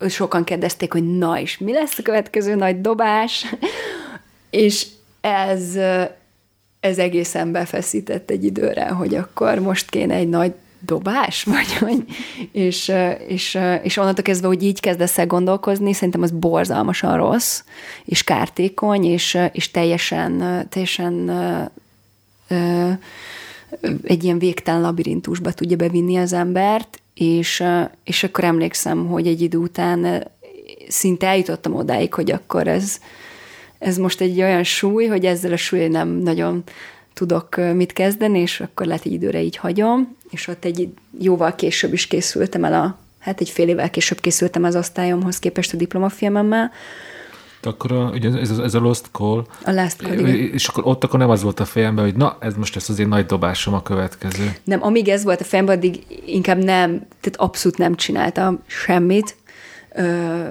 sokan kérdezték, hogy na és mi lesz a következő nagy dobás, [laughs] és ez, ez egészen befeszített egy időre, hogy akkor most kéne egy nagy dobás, [laughs] vagy hogy, és, és, és onnantól kezdve, hogy így kezdesz el gondolkozni, szerintem az borzalmasan rossz, és kártékony, és, és teljesen, teljesen ö, egy ilyen végtelen labirintusba tudja bevinni az embert, és, és akkor emlékszem, hogy egy idő után szinte eljutottam odáig, hogy akkor ez, ez most egy olyan súly, hogy ezzel a súly nem nagyon tudok mit kezdeni, és akkor lehet egy időre így hagyom, és ott egy jóval később is készültem el a, hát egy fél évvel később készültem az osztályomhoz képest a diplomafilmemmel, akkor a, ugye ez, ez a Lost Call. A Last Call, igen. És akkor ott akkor nem az volt a fejemben, hogy na, ez most lesz az én nagy dobásom a következő. Nem, amíg ez volt a fejemben, addig inkább nem, tehát abszolút nem csináltam semmit,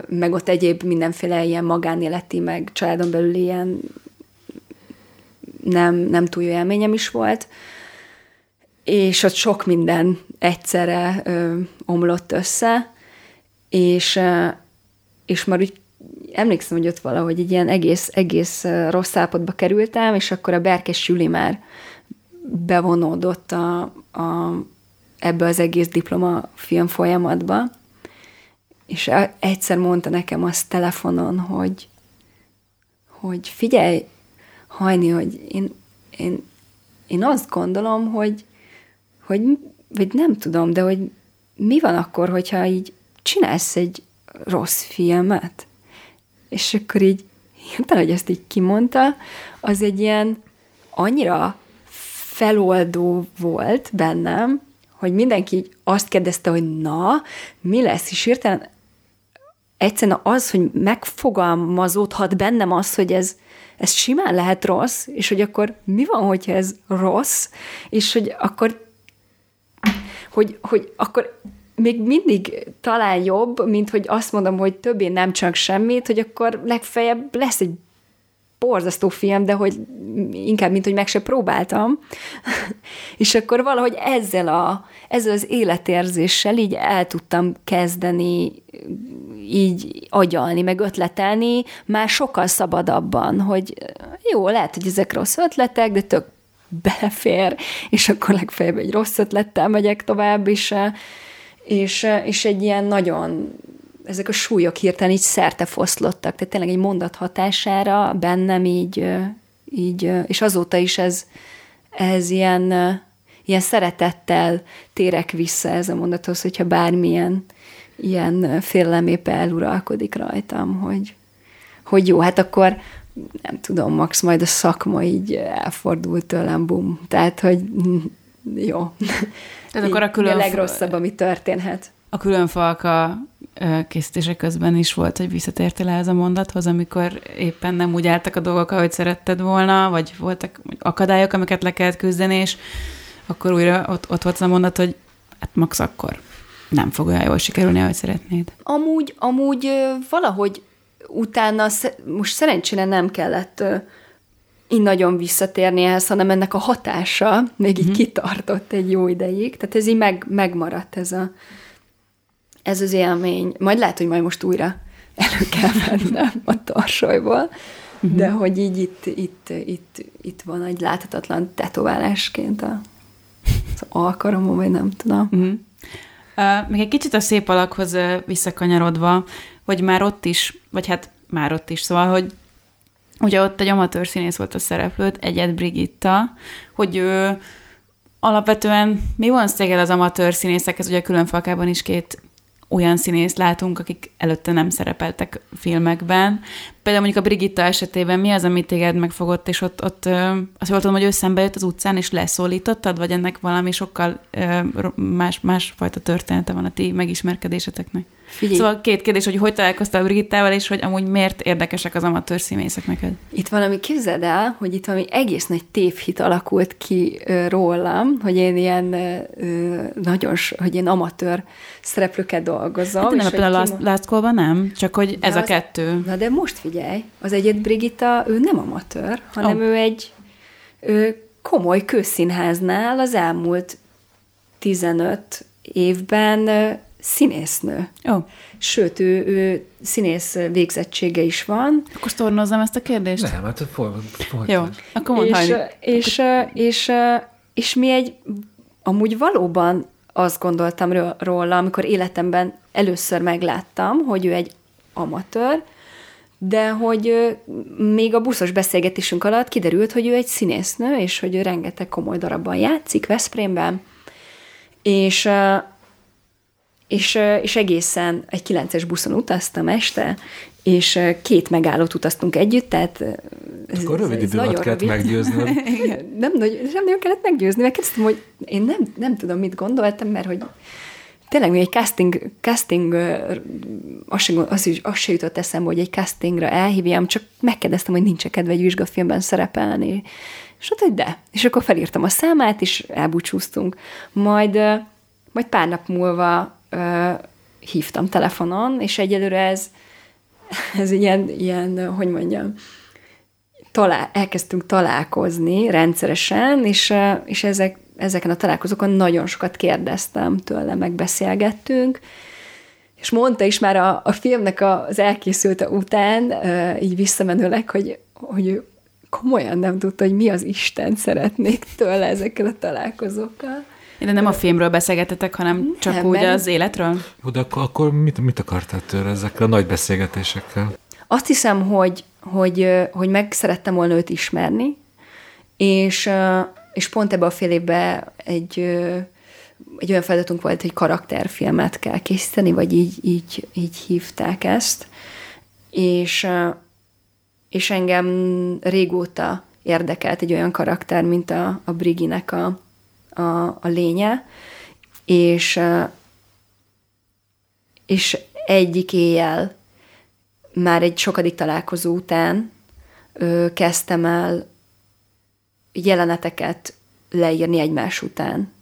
meg ott egyéb mindenféle ilyen magánéleti, meg családon belül ilyen nem, nem túl jó élményem is volt, és ott sok minden egyszerre ö, omlott össze, és, ö, és már úgy emlékszem, hogy ott valahogy egy ilyen egész, egész rossz állapotba kerültem, és akkor a Berkes Jüli már bevonódott a, a, ebbe az egész diploma film folyamatba, és egyszer mondta nekem azt telefonon, hogy, hogy figyelj, hajni, hogy én, én, én azt gondolom, hogy, hogy, vagy nem tudom, de hogy mi van akkor, hogyha így csinálsz egy rossz filmet? És akkor így, utána, hogy ezt így kimondta, az egy ilyen annyira feloldó volt bennem, hogy mindenki így azt kérdezte, hogy na, mi lesz, és hirtelen egyszerűen az, hogy megfogalmazódhat bennem az, hogy ez, ez simán lehet rossz, és hogy akkor mi van, hogyha ez rossz, és hogy akkor hogy, hogy akkor még mindig talán jobb, mint hogy azt mondom, hogy többé nem csak semmit, hogy akkor legfeljebb lesz egy borzasztó film, de hogy inkább, mint hogy meg se próbáltam. [laughs] és akkor valahogy ezzel, a, ezzel az életérzéssel így el tudtam kezdeni így agyalni, meg ötletelni, már sokkal szabadabban, hogy jó, lehet, hogy ezek rossz ötletek, de tök belefér, és akkor legfeljebb egy rossz ötlettel megyek tovább, és és, és egy ilyen nagyon, ezek a súlyok hirtelen így szerte foszlottak, tehát tényleg egy mondat hatására bennem így, így és azóta is ez, ez ilyen, ilyen szeretettel térek vissza ez a mondathoz, hogyha bármilyen ilyen félelem éppen eluralkodik rajtam, hogy, hogy jó, hát akkor nem tudom, max majd a szakma így elfordult tőlem, bum. Tehát, hogy jó. Tehát akkor a külön... A legrosszabb, ami történhet. A különfalka készítése közben is volt, hogy visszatértél ez a mondathoz, amikor éppen nem úgy álltak a dolgok, ahogy szeretted volna, vagy voltak akadályok, amiket le kellett küzdeni, és akkor újra ott, ott volt a mondat, hogy hát max akkor nem fog olyan jól sikerülni, ahogy szeretnéd. Amúgy, amúgy valahogy utána, most szerencsére nem kellett így nagyon visszatérni ehhez, hanem ennek a hatása még így mm-hmm. kitartott egy jó ideig. Tehát ez így meg, megmaradt ez, a, ez az élmény. Majd lehet, hogy majd most újra [laughs] elő kell vennem a tarsolyból, mm-hmm. de hogy így itt, itt, itt, itt van egy láthatatlan tetoválásként a, az alkaromon, vagy nem tudom. Mm-hmm. Még egy kicsit a szép alakhoz visszakanyarodva, hogy már ott is, vagy hát már ott is, szóval, hogy ugye ott egy amatőr színész volt a szereplőt, Egyet Brigitta, hogy ő alapvetően mi van szegel az amatőr színészekhez, ugye a különfalkában is két olyan színészt látunk, akik előtte nem szerepeltek filmekben. Például mondjuk a Brigitta esetében mi az, amit téged megfogott, és ott, ott azt jól hogy ő jött az utcán, és leszólítottad, vagy ennek valami sokkal más, másfajta története van a ti megismerkedéseteknek? Figyelj. Szóval két kérdés, hogy hogy találkoztál Brigittával, és hogy amúgy miért érdekesek az amatőr színészek neked? Itt valami, képzeld el, hogy itt valami egész nagy tévhit alakult ki ö, rólam, hogy én ilyen ö, nagyon, hogy én amatőr szereplőket dolgozom. Hát nem, és például a Last Call-ban nem, csak hogy ez az, a kettő. Na de most figyelj, az egyet Brigitta, ő nem amatőr, hanem oh. ő egy ő komoly közszínháznál az elmúlt 15 évben színésznő. Ó, Sőt, ő, ő színész végzettsége is van. akkor sztornozzam ezt a kérdést? Nem, hát fol, fol, Jó, akkor mondd, és, Hajni. és, és, és mi egy, amúgy valóban azt gondoltam ró- róla, amikor életemben először megláttam, hogy ő egy amatőr, de hogy még a buszos beszélgetésünk alatt kiderült, hogy ő egy színésznő, és hogy ő rengeteg komoly darabban játszik Veszprémben, és, és, és egészen egy kilences buszon utaztam este, és két megállót utaztunk együtt, tehát ez, Akkor rövid idő alatt kellett rövid. meggyőznöd. [laughs] nem, nagy, nem nagyon kellett meggyőzni, mert kérdeztem, hogy én nem, nem tudom, mit gondoltam, mert hogy tényleg még egy casting, casting ö, az se, az, is, az se jutott eszembe, hogy egy castingra elhívjam, csak megkérdeztem, hogy nincs kedve egy vizsgafilmben szerepelni. És ott, hogy de. És akkor felírtam a számát, és elbúcsúztunk. Majd, majd pár nap múlva ö, hívtam telefonon, és egyelőre ez, [laughs] ez ilyen, ilyen, hogy mondjam, talál, elkezdtünk találkozni rendszeresen, és, és ezek, ezeken a találkozókon nagyon sokat kérdeztem tőle, megbeszélgettünk, és mondta is már a, a filmnek az elkészülte után, így visszamenőleg, hogy, hogy komolyan nem tudta, hogy mi az Isten szeretnék tőle ezekkel a találkozókkal. De nem a filmről beszélgetetek, hanem csak Nem, úgy mert- az életről? Jó, de akkor, akkor mit, mit akartál tőle ezekkel a nagy beszélgetésekkel? Azt hiszem, hogy, hogy, hogy meg szerettem volna őt ismerni, és, és pont ebbe a fél évben egy, egy olyan feladatunk volt, hogy karakterfilmet kell készíteni, vagy így, így, így hívták ezt, és, és engem régóta érdekelt egy olyan karakter, mint a, a Briginek a, a, a lénye, és, és egyik éjjel már egy sokadik találkozó után kezdtem el jeleneteket leírni egymás után.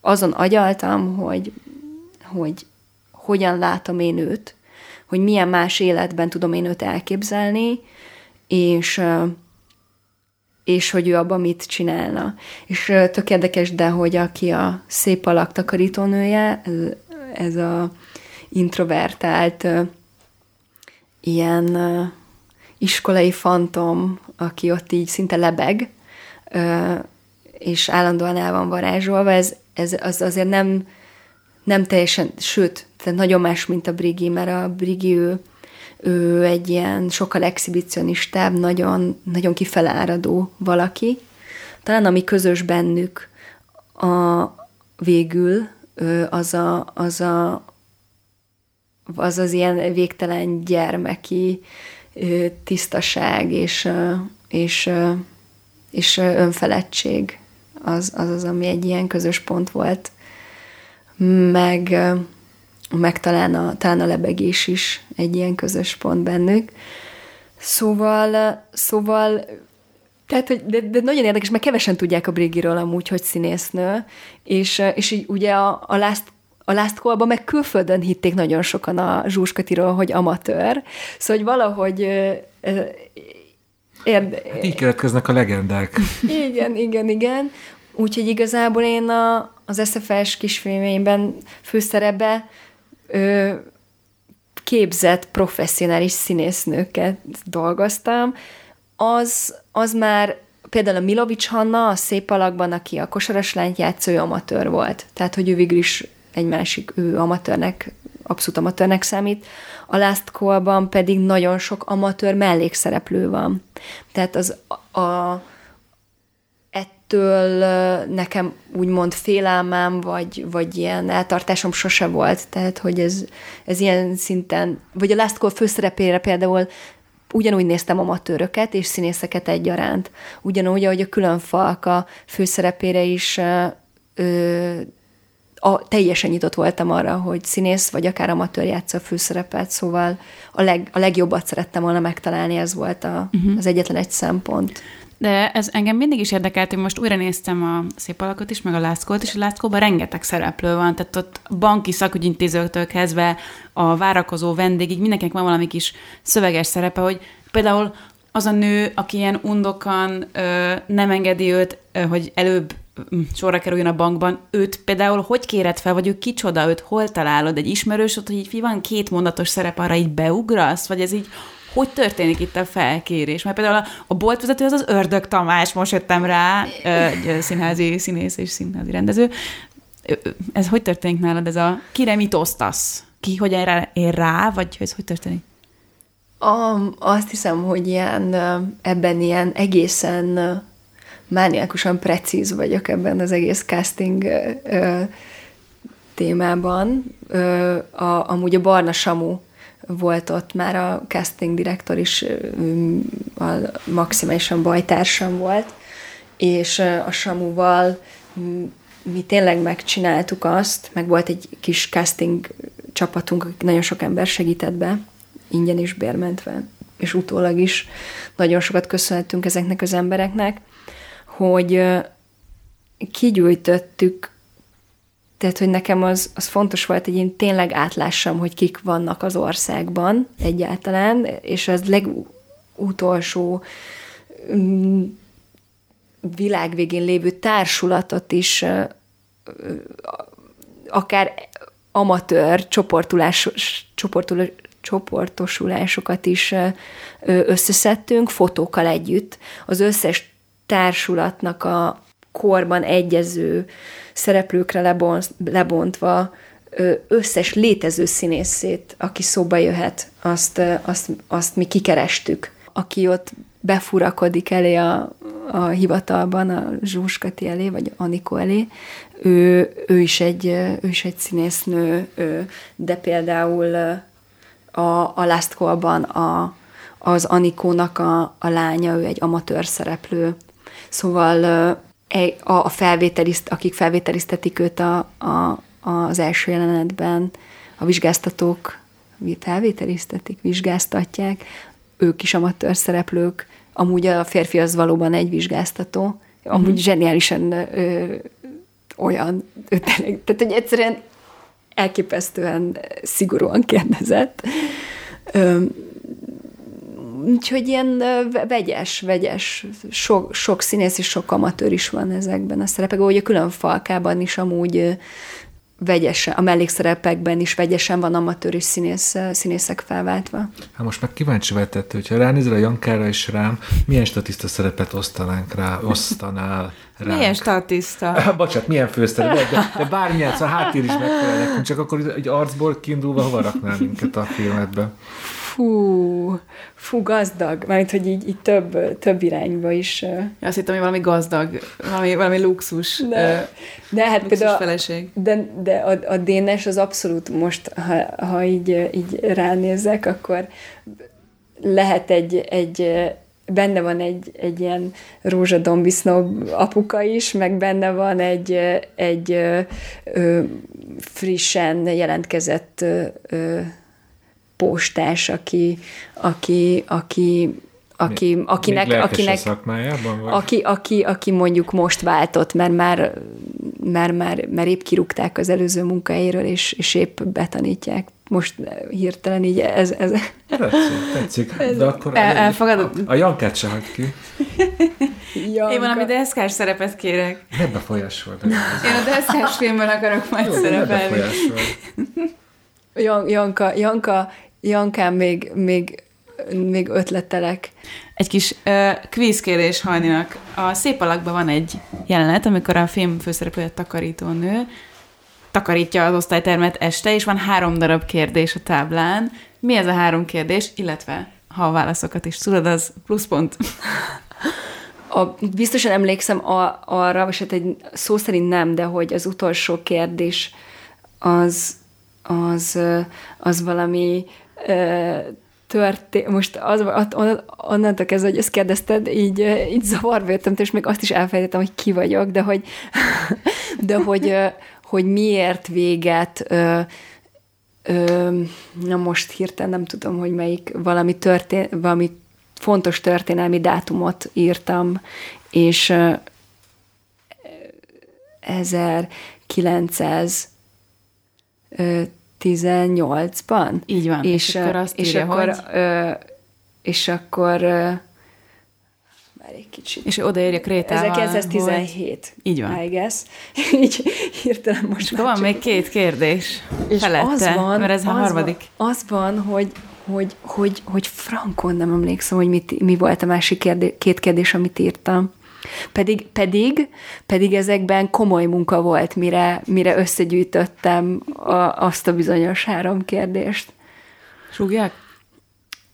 Azon agyaltam, hogy, hogy hogyan látom én őt, hogy milyen más életben tudom én őt elképzelni, és, és hogy ő abban mit csinálna. És tök érdekes, de hogy aki a szép alak takarítónője, ez, ez a introvertált ilyen iskolai fantom, aki ott így szinte lebeg, és állandóan el van varázsolva, ez, ez az azért nem, nem teljesen, sőt, tehát nagyon más, mint a Brigi, mert a Brigi ő, ő egy ilyen sokkal exhibicionistább, nagyon, nagyon kifele áradó valaki. Talán ami közös bennük a végül, az a, az a az az ilyen végtelen gyermeki tisztaság és, és, és önfeledtség az, az az, ami egy ilyen közös pont volt. Meg, meg talán, a, talán a lebegés is egy ilyen közös pont bennük. Szóval, szóval tehát, hogy, de, de nagyon érdekes, mert kevesen tudják a Brigiről amúgy, hogy színésznő, és, és így ugye a, a Last a Last Call-ban meg külföldön hitték nagyon sokan a Zsúskatiról, hogy amatőr. Szóval, hogy valahogy érde, Hát így keletkeznek a legendák. [laughs] igen, igen, igen. Úgyhogy igazából én a, az SFS kisfilmjeimben főszerepbe ö, képzett professzionális színésznőket dolgoztam. Az, az már például a Milovics Hanna a Szép alakban, aki a kosaras lányt játszó, amatőr volt. Tehát, hogy ő végül is egy másik, ő amatőrnek, abszolút amatőrnek számít. A Last Call-ban pedig nagyon sok amatőr mellékszereplő van. Tehát az a, ettől nekem úgymond félelmem, vagy, vagy ilyen eltartásom sose volt. Tehát, hogy ez, ez ilyen szinten, vagy a Last Call főszerepére például ugyanúgy néztem amatőröket és színészeket egyaránt. Ugyanúgy, ahogy a külön falka főszerepére is ö, a, teljesen nyitott voltam arra, hogy színész vagy akár amatőr játsza a főszerepet, szóval a, leg, a legjobbat szerettem volna megtalálni, ez volt a, uh-huh. az egyetlen egy szempont. De ez engem mindig is érdekelt, hogy most újra néztem a Szép Alakot is, meg a Lászkót, és a Lászkóban rengeteg szereplő van, tehát ott banki szakügyintézőktől kezdve a várakozó vendégig, mindenkinek van valami kis szöveges szerepe, hogy például az a nő, aki ilyen undokan ö, nem engedi őt, ö, hogy előbb mm, sorra kerüljön a bankban, őt például hogy kéred fel, vagy ő kicsoda, őt hol találod, egy ismerősöd, hogy így van két mondatos szerep, arra így beugrasz, vagy ez így hogy történik itt a felkérés? Mert például a, a boltvezető az az Ördög Tamás, most jöttem rá, egy színházi színész és színházi rendező. Ez hogy történik nálad, ez a kire mit osztasz? Ki hogy ér ér rá vagy ez hogy történik? A, azt hiszem, hogy ilyen, ebben ilyen egészen mániákusan precíz vagyok ebben az egész casting ö, témában. Ö, a, amúgy a Barna Samu volt ott már a casting direktor is, a maximálisan bajtársam volt, és a Samuval mi tényleg megcsináltuk azt, meg volt egy kis casting csapatunk, akik nagyon sok ember segített be, ingyen is bérmentve, és utólag is. Nagyon sokat köszönhetünk ezeknek az embereknek, hogy kigyújtöttük, tehát, hogy nekem az, az fontos volt, hogy én tényleg átlássam, hogy kik vannak az országban egyáltalán, és az legutolsó mm, világvégén lévő társulatot is akár amatőr csoportosulásokat is összeszedtünk fotókkal együtt. Az összes társulatnak a korban egyező szereplőkre lebontva összes létező színészét, aki szóba jöhet, azt, azt, azt mi kikerestük. Aki ott befurakodik elé a, a hivatalban, a Zsúskati elé, vagy Anikó elé, ő, ő, is egy, ő is egy színésznő, de például a, a Last Call-ban a, az Anikónak a, a lánya, ő egy amatőr szereplő. Szóval a, felvételiszt, akik felvételiztetik őt a, a, az első jelenetben, a vizsgáztatók felvételiztetik, vizsgáztatják, ők is amatőr szereplők, amúgy a férfi az valóban egy vizsgáztató, amúgy mm-hmm. zseniálisan ö, olyan, tényleg, tehát hogy egyszerűen elképesztően szigorúan kérdezett. Ö, úgyhogy ilyen vegyes, vegyes, sok, sok színész és sok amatőr is van ezekben a szerepekben, hogy a külön falkában is amúgy vegyesen, a mellékszerepekben is vegyesen van amatőr és színész, színészek felváltva. Hát most meg kíváncsi vetett, hogyha ránézel a Jankára és rám, milyen statiszta szerepet osztanánk rá, osztanál ránk? Milyen statiszta? [laughs] Bocsát, milyen főszerep, de, de bármilyen, a háttér is megfelel nekünk, csak akkor egy arcból kiindulva hova raknál minket a filmetbe? Fú, fú, gazdag, mert hogy így, így több, több irányba is. Azt hittem, hogy valami gazdag, valami, valami luxus, de, de hát luxus például, feleség. De, de a, a Dénes az abszolút most, ha, ha így, így ránézek, akkor lehet egy, egy benne van egy, egy ilyen rózsadombisznó apuka is, meg benne van egy, egy ö, frissen jelentkezett ö, postás, aki, aki, aki aki, még, akinek, még akinek szakmájában, vagy? Aki, aki, aki mondjuk most váltott, mert már, mert már, mert épp kirúgták az előző munkahelyéről, és, és épp betanítják. Most hirtelen így ez... ez tetszik, tetszik. [laughs] Ez, De akkor el, elfogadod? A, a Jankát se hagyd ki. Janka. Én valami deszkás szerepet kérek. Ne befolyásold. Én a deszkás filmben akarok majd Jó, szerepelni. Jan, Janka, Janka, Jankám még, még, még ötletelek. Egy kis uh, kvízkérés Hajninak. A Szép alakban van egy jelenet, amikor a film főszereplője takarítónő takarítja az osztálytermet este, és van három darab kérdés a táblán. Mi ez a három kérdés, illetve ha a válaszokat is tudod, az pluszpont. A, biztosan emlékszem a, arra, vagy hát egy szó szerint nem, de hogy az utolsó kérdés az az, az valami történt, most az, onnantól kezdve, hogy ezt kérdezted, így, így zavarba jöttem, és még azt is elfelejtettem, hogy ki vagyok, de hogy, [laughs] de hogy, hogy miért véget na most hirtelen nem tudom, hogy melyik valami, történ, valami fontos történelmi dátumot írtam, és 1900 18-ban. Így van. És, és akkor azt és írja, akkor, hogy... Ö, és akkor ö, Várj egy kicsit. És odaérj a Krétával. 1917. Így van. I guess. [laughs] Így hirtelen most És akkor van csak- még két kérdés és felette, az van, mert ez a harmadik. Van, az van, hogy, hogy, hogy, hogy frankon nem emlékszem, hogy mit, mi volt a másik kérdé, két kérdés, amit írtam. Pedig, pedig, pedig ezekben komoly munka volt, mire, mire összegyűjtöttem a, azt a bizonyos három kérdést. Súgják?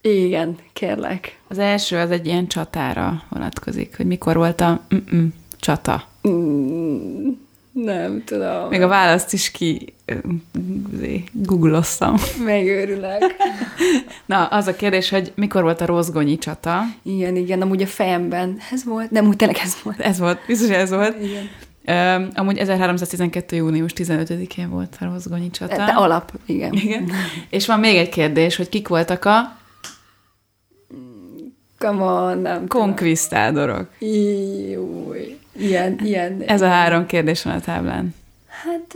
Igen, kérlek. Az első az egy ilyen csatára vonatkozik, hogy mikor volt a csata. Mm, nem tudom. Még a választ is ki googloztam. Megőrülök. [laughs] Na, az a kérdés, hogy mikor volt a Rozgonyi csata? Igen, igen, amúgy a fejemben ez volt, nem úgy tényleg ez volt. Ez volt, biztos ez volt. Igen. Ö, amúgy 1312. június 15-én volt a Rozgonyi csata. De alap, igen. Igen. És van még egy kérdés, hogy kik voltak a Come on, nem konkvisztádorok. Júj. Ilyen, ilyen. Ez a három kérdés van a táblán. Hát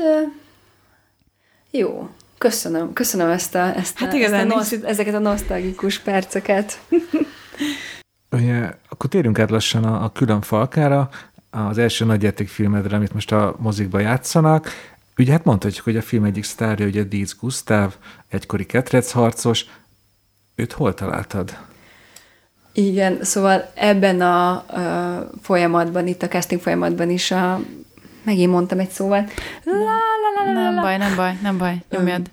jó. Köszönöm, köszönöm ezt a, ezt a, Hát igazán ezt a nincs- nosz, ezeket a nosztalgikus perceket. [laughs] Ugye, akkor térjünk át lassan a, a külön falkára, az első nagyjátékfilmedre, amit most a mozikba játszanak. Ugye hát mondhatjuk, hogy a film egyik sztárja, ugye Dietz Gustav, egykori ketrecharcos. Őt hol találtad? Igen, szóval ebben a, a folyamatban, itt a casting folyamatban is a, megint mondtam egy szóval, la, la, la, la, Nem la, baj, nem baj, nem baj. Nyomjad.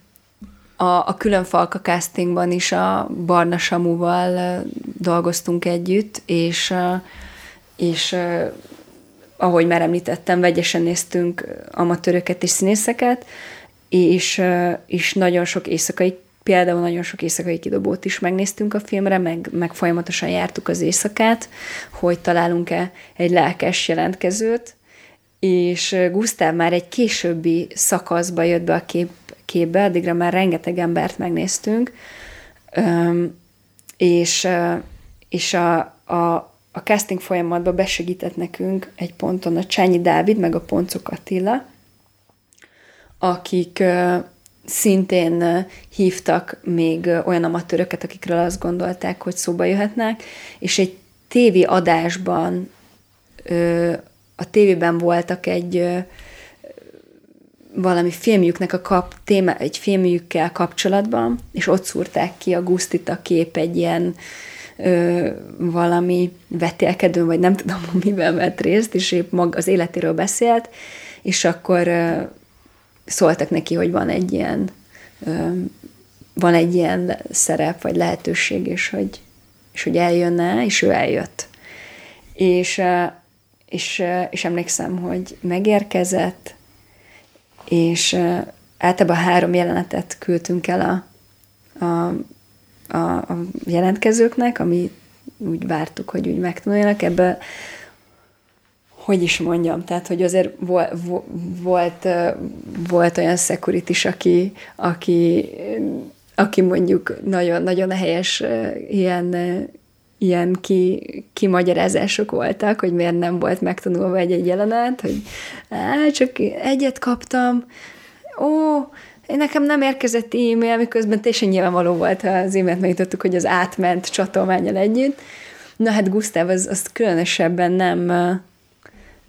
a, a külön falka castingban is a Barna Samuval dolgoztunk együtt, és, és ahogy már említettem, vegyesen néztünk amatőröket és színészeket, és, és nagyon sok éjszakai, például nagyon sok éjszakai kidobót is megnéztünk a filmre, meg, meg folyamatosan jártuk az éjszakát, hogy találunk-e egy lelkes jelentkezőt, és Gusztáv már egy későbbi szakaszba jött be a kép, képbe, addigra már rengeteg embert megnéztünk, Öm, és, és a, a, a casting folyamatban besegített nekünk egy ponton a Csányi Dávid, meg a Poncok Attila, akik szintén hívtak még olyan amatőröket, akikről azt gondolták, hogy szóba jöhetnek, és egy tévé adásban a tévében voltak egy valami filmjüknek a kap, téma, egy filmjükkel kapcsolatban, és ott szúrták ki a Gusztit a kép egy ilyen ö, valami vetélkedőn, vagy nem tudom, [laughs] miben vett részt, és épp mag az életéről beszélt, és akkor ö, szóltak neki, hogy van egy ilyen van egy ilyen szerep, vagy lehetőség, és hogy, és hogy eljönne, és ő eljött. És, és, és emlékszem, hogy megérkezett, és általában három jelenetet küldtünk el a, a, a, a jelentkezőknek, ami úgy vártuk, hogy úgy megtanuljanak. Ebből, hogy is mondjam, tehát, hogy azért volt, volt, uh, volt olyan security aki, aki, aki mondjuk nagyon, nagyon helyes ilyen ilyen ki, kimagyarázások voltak, hogy miért nem volt megtanulva egy-egy jelenet, hogy á, csak egyet kaptam, ó, nekem nem érkezett e-mail, miközben teljesen nyilvánvaló volt, ha az e-mailt megnyitottuk, hogy az átment csatolmányal együtt. Na hát Gusztáv az, az különösebben nem,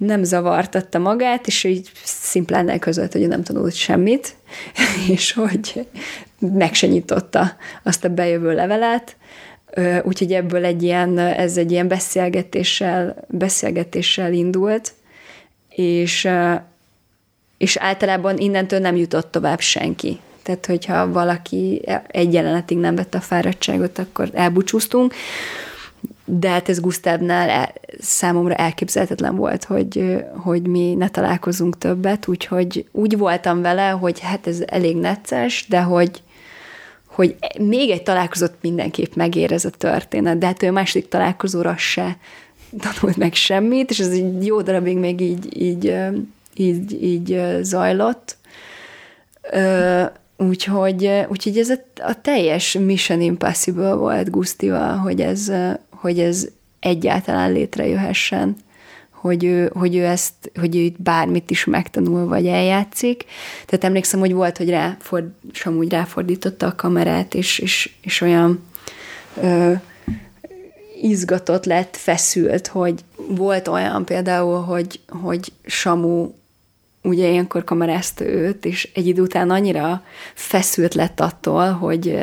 nem zavartatta magát, és így szimplán elközölt, hogy nem tanult semmit, [laughs] és hogy meg se nyitotta azt a bejövő levelet, Úgyhogy ebből egy ilyen, ez egy ilyen beszélgetéssel, beszélgetéssel indult, és, és általában innentől nem jutott tovább senki. Tehát, hogyha valaki egy jelenetig nem vette a fáradtságot, akkor elbúcsúztunk. De hát ez Gusztávnál el, számomra elképzelhetetlen volt, hogy, hogy mi ne találkozunk többet, úgyhogy úgy voltam vele, hogy hát ez elég necces, de hogy, hogy még egy találkozót mindenképp megér ez a történet, de hát ő a második találkozóra se tanult meg semmit, és ez egy jó darabig még így, így, így, így zajlott. Úgyhogy, úgyhogy ez a, a teljes Mission Impossible volt Gusztival, hogy ez, hogy ez egyáltalán létrejöhessen hogy ő, hogy ő ezt, hogy ő itt bármit is megtanul, vagy eljátszik. Tehát emlékszem, hogy volt, hogy ráford, amúgy ráfordította a kamerát, és, és, és olyan ö, izgatott lett, feszült, hogy volt olyan például, hogy, hogy Samu ugye ilyenkor kamerázta őt, és egy idő után annyira feszült lett attól, hogy,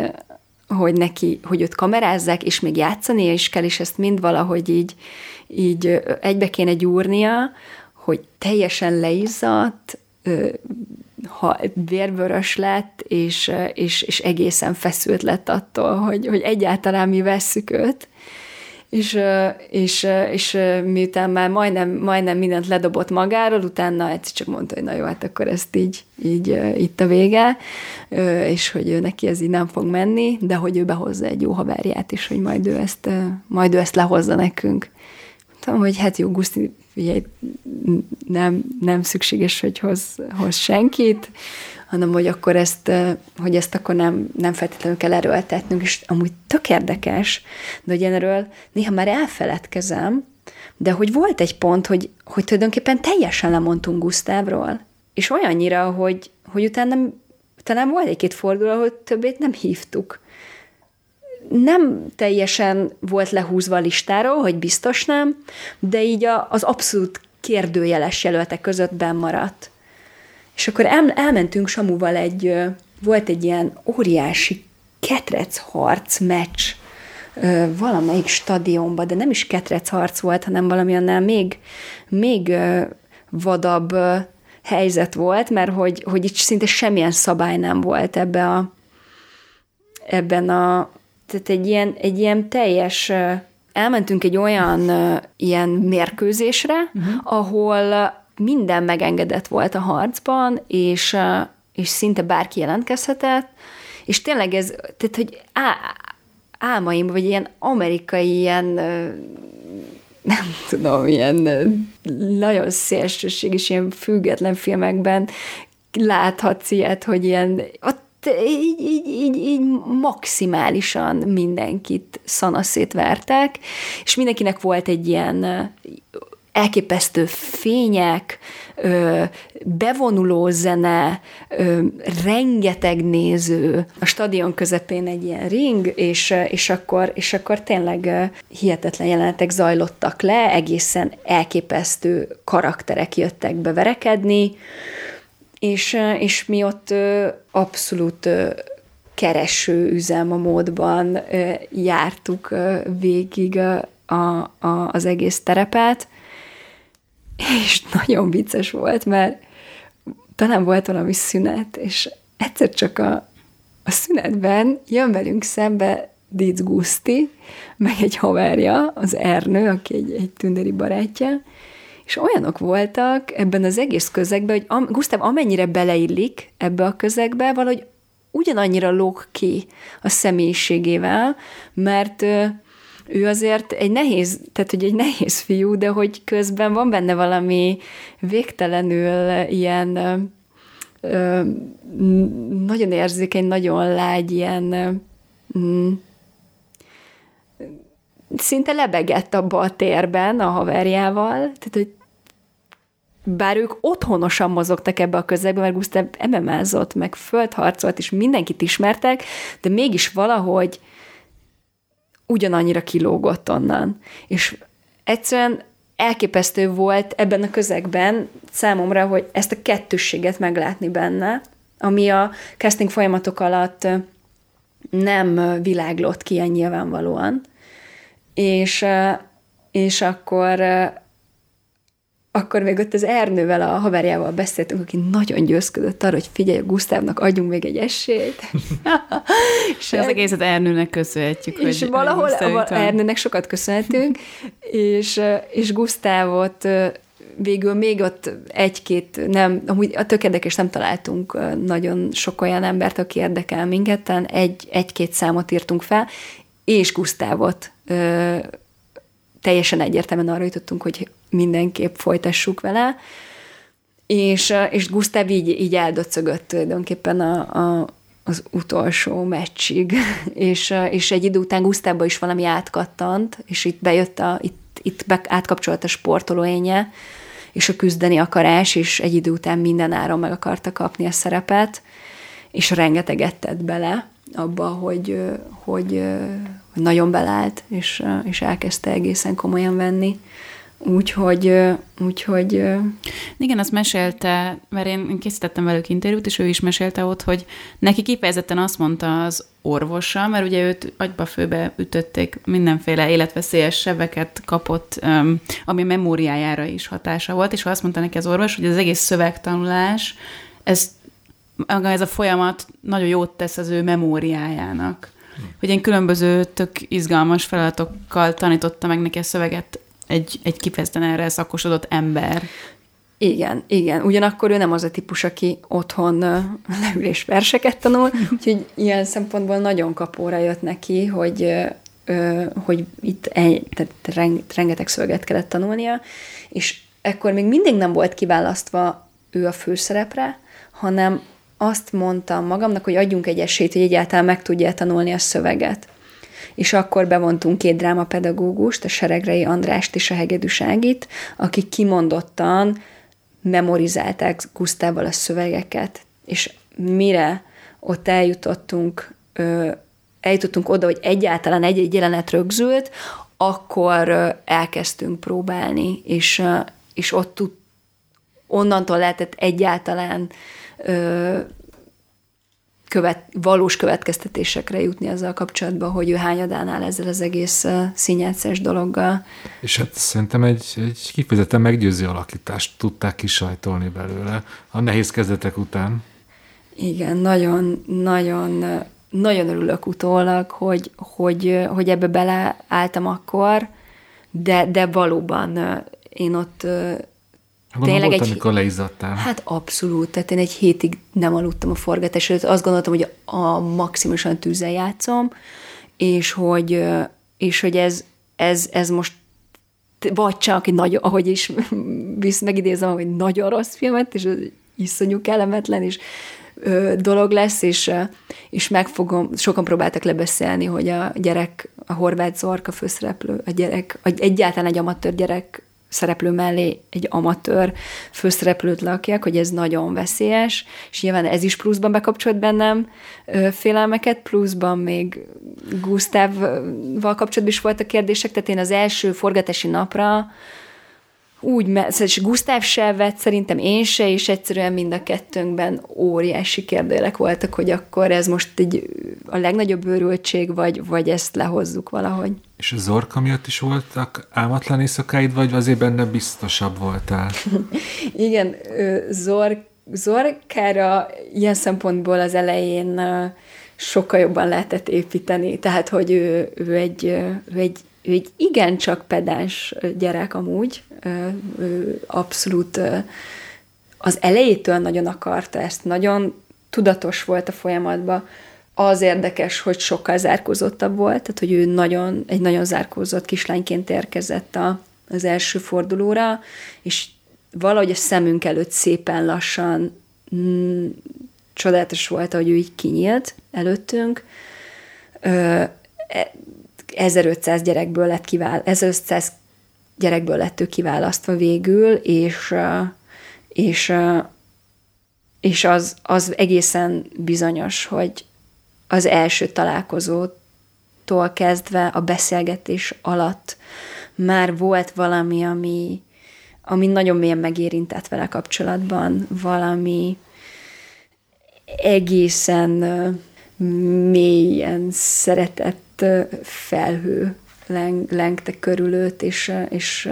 hogy neki, hogy őt kamerázzák, és még játszani is kell, és ezt mind valahogy így, így egybe kéne gyúrnia, hogy teljesen leizzadt, ha vérvörös lett, és, és, és egészen feszült lett attól, hogy, hogy egyáltalán mi vesszük őt, és, és, és miután már majdnem, majdnem mindent ledobott magáról, utána egyszer csak mondta, hogy na jó, hát akkor ezt így, így itt a vége, és hogy neki ez így nem fog menni, de hogy ő behozza egy jó haverját, és hogy majd ő ezt, majd ő ezt lehozza nekünk. Mondtam, hogy hát jó, Guszti, figyelj, nem, nem szükséges, hogy hoz, hoz senkit, hanem hogy akkor ezt, hogy ezt akkor nem, nem feltétlenül kell erőltetnünk, és amúgy tök érdekes, de hogy én erről néha már elfeledkezem, de hogy volt egy pont, hogy, hogy tulajdonképpen teljesen lemondtunk Gusztávról, és olyannyira, hogy, hogy utána talán volt egy-két forduló, ahol többét nem hívtuk. Nem teljesen volt lehúzva a listáról, hogy biztos nem, de így a, az abszolút kérdőjeles jelöltek között maradt. És akkor el, elmentünk Samuval egy, volt egy ilyen óriási ketrec harc meccs valamelyik stadionba, de nem is ketrec harc volt, hanem valami annál még, még vadabb helyzet volt, mert hogy, hogy itt szinte semmilyen szabály nem volt ebbe a, ebben a, tehát egy ilyen, egy ilyen teljes, elmentünk egy olyan ilyen mérkőzésre, uh-huh. ahol minden megengedett volt a harcban, és, és szinte bárki jelentkezhetett, és tényleg ez, tehát, hogy á, álmaim, vagy ilyen amerikai ilyen [laughs] nem tudom, ilyen nagyon szélsőséges, ilyen független filmekben láthatsz ilyet, hogy ilyen ott így, így, így, így maximálisan mindenkit szanaszét vertek, és mindenkinek volt egy ilyen elképesztő fények, bevonuló zene, rengeteg néző, a stadion közepén egy ilyen ring, és, és, akkor, és akkor tényleg hihetetlen jelenetek zajlottak le, egészen elképesztő karakterek jöttek beverekedni, és, és mi ott abszolút kereső üzem a módban jártuk végig a, a, az egész terepet, és nagyon vicces volt, mert talán volt valami szünet, és egyszer csak a, a szünetben jön velünk szembe Dic Guszti, meg egy haverja, az Ernő, aki egy, egy tünderi barátja, és olyanok voltak ebben az egész közegben, hogy am, Gusztáv amennyire beleillik ebbe a közegbe, valahogy ugyanannyira lóg ki a személyiségével, mert ő azért egy nehéz, tehát hogy egy nehéz fiú, de hogy közben van benne valami végtelenül ilyen ö, nagyon érzékeny, nagyon lágy, ilyen ö, szinte lebegett abba a térben a haverjával, tehát hogy bár ők otthonosan mozogtak ebbe a közegbe, mert Gustav ememázott, meg földharcolt, és mindenkit ismertek, de mégis valahogy ugyanannyira kilógott onnan. És egyszerűen elképesztő volt ebben a közegben számomra, hogy ezt a kettősséget meglátni benne, ami a casting folyamatok alatt nem világlott ki ilyen nyilvánvalóan. És, és akkor akkor még ott az Ernővel, a haverjával beszéltünk, aki nagyon győzködött arra, hogy figyelj, Gusztávnak adjunk még egy esélyt. [laughs] és az egészet Ernőnek köszönhetjük. És hogy valahol Ernőnek sokat köszönhetünk, [laughs] és, és Gusztávot végül még ott egy-két, nem, amúgy a tök érdekes, nem találtunk nagyon sok olyan embert, aki érdekel minket, egy, egy-két számot írtunk fel, és Gusztávot teljesen egyértelműen arra jutottunk, hogy mindenképp folytassuk vele, és, és Gustav így, így eldöcögött tulajdonképpen a, a, az utolsó meccsig, [laughs] és, és egy idő után Gusztávba is valami átkattant, és itt bejött a, itt, itt be, átkapcsolt a sportolóénye, és a küzdeni akarás, és egy idő után minden áron meg akarta kapni a szerepet, és rengeteget tett bele, abba, hogy, hogy nagyon belált, és, és elkezdte egészen komolyan venni. Úgyhogy, úgyhogy... Igen, azt mesélte, mert én készítettem velük interjút, és ő is mesélte ott, hogy neki kifejezetten azt mondta az orvosa, mert ugye őt agyba főbe ütötték, mindenféle életveszélyes sebeket kapott, ami memóriájára is hatása volt, és azt mondta neki az orvos, hogy az egész szövegtanulás, ez, ez a folyamat nagyon jót tesz az ő memóriájának. Hogy én különböző tök izgalmas feladatokkal tanította meg neki a szöveget egy, egy kifejezetten erre szakosodott ember. Igen, igen. Ugyanakkor ő nem az a típus, aki otthon leülés verseket tanul, [laughs] úgyhogy ilyen szempontból nagyon kapóra jött neki, hogy, hogy itt egy, tehát rengeteg szöveget kellett tanulnia, és ekkor még mindig nem volt kiválasztva ő a főszerepre, hanem azt mondtam magamnak, hogy adjunk egy esélyt, hogy egyáltalán meg tudja tanulni a szöveget és akkor bevontunk két drámapedagógust, a Seregrei Andrást és a Hegedűságit, akik kimondottan memorizálták Gusztával a szövegeket, és mire ott eljutottunk, ö, eljutottunk oda, hogy egyáltalán egy-egy jelenet rögzült, akkor ö, elkezdtünk próbálni, és, ö, és ott tud, onnantól lehetett egyáltalán ö, követ, valós következtetésekre jutni azzal kapcsolatban, hogy ő hányadán áll ezzel az egész színjátszás dologgal. És hát szerintem egy, egy kifejezetten meggyőző alakítást tudták kisajtolni belőle a nehéz kezdetek után. Igen, nagyon, nagyon, nagyon örülök utólag, hogy, hogy, hogy ebbe beleálltam akkor, de, de valóban én ott Gondolom Tényleg volt, egy, amikor leizzadtál. Hát abszolút, tehát én egy hétig nem aludtam a forgatás előtt, azt gondoltam, hogy a maximumosan tűzzel játszom, és hogy, és hogy ez, ez, ez most vagy csak nagyon, ahogy is [laughs] visz, megidézem, hogy nagyon rossz filmet, és ez iszonyú kellemetlen, és ö, dolog lesz, és, és megfogom, sokan próbáltak lebeszélni, hogy a gyerek, a horvát Zorka főszereplő, a gyerek, a, egyáltalán egy amatőr gyerek szereplő mellé egy amatőr főszereplőt lakjak, hogy ez nagyon veszélyes, és nyilván ez is pluszban bekapcsolt bennem félelmeket, pluszban még Gusztávval kapcsolatban is voltak kérdések, tehát én az első forgatási napra úgy, mert és Gusztáv se vett, szerintem én se, és egyszerűen mind a kettőnkben óriási kérdélek voltak, hogy akkor ez most egy a legnagyobb őrültség, vagy, vagy ezt lehozzuk valahogy. És a Zorka miatt is voltak álmatlan éjszakáid, vagy azért benne biztosabb voltál? [laughs] Igen, Zor, Zorkára ilyen szempontból az elején sokkal jobban lehetett építeni, tehát, hogy ő, ő, egy, ő egy ő egy igencsak pedáns gyerek amúgy, ő abszolút az elejétől nagyon akarta ezt, nagyon tudatos volt a folyamatban. Az érdekes, hogy sokkal zárkózottabb volt, tehát hogy ő nagyon, egy nagyon zárkózott kislányként érkezett a, az első fordulóra, és valahogy a szemünk előtt szépen lassan mm, csodálatos volt, hogy ő így kinyílt előttünk. Ö, 1500 gyerekből lett kivál, 1500 gyerekből lett ő kiválasztva végül, és, és, és az, az egészen bizonyos, hogy az első találkozótól kezdve a beszélgetés alatt már volt valami, ami, ami nagyon mélyen megérintett vele kapcsolatban, valami egészen mélyen szeretett felhő leng, lengte körül őt, és, és,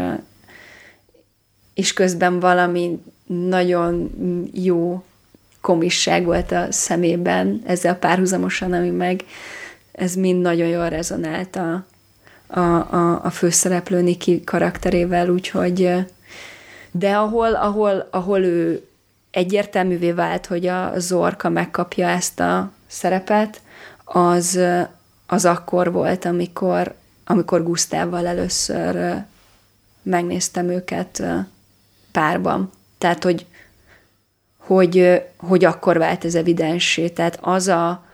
és közben valami nagyon jó komisság volt a szemében ezzel párhuzamosan, ami meg ez mind nagyon jól rezonált a, a, a, a főszereplő Niki karakterével, úgyhogy de ahol, ahol, ahol ő egyértelművé vált, hogy a Zorka megkapja ezt a szerepet, az, az akkor volt, amikor, amikor Gusztával először megnéztem őket párban. Tehát, hogy, hogy, hogy akkor vált ez evidensé. Tehát az a,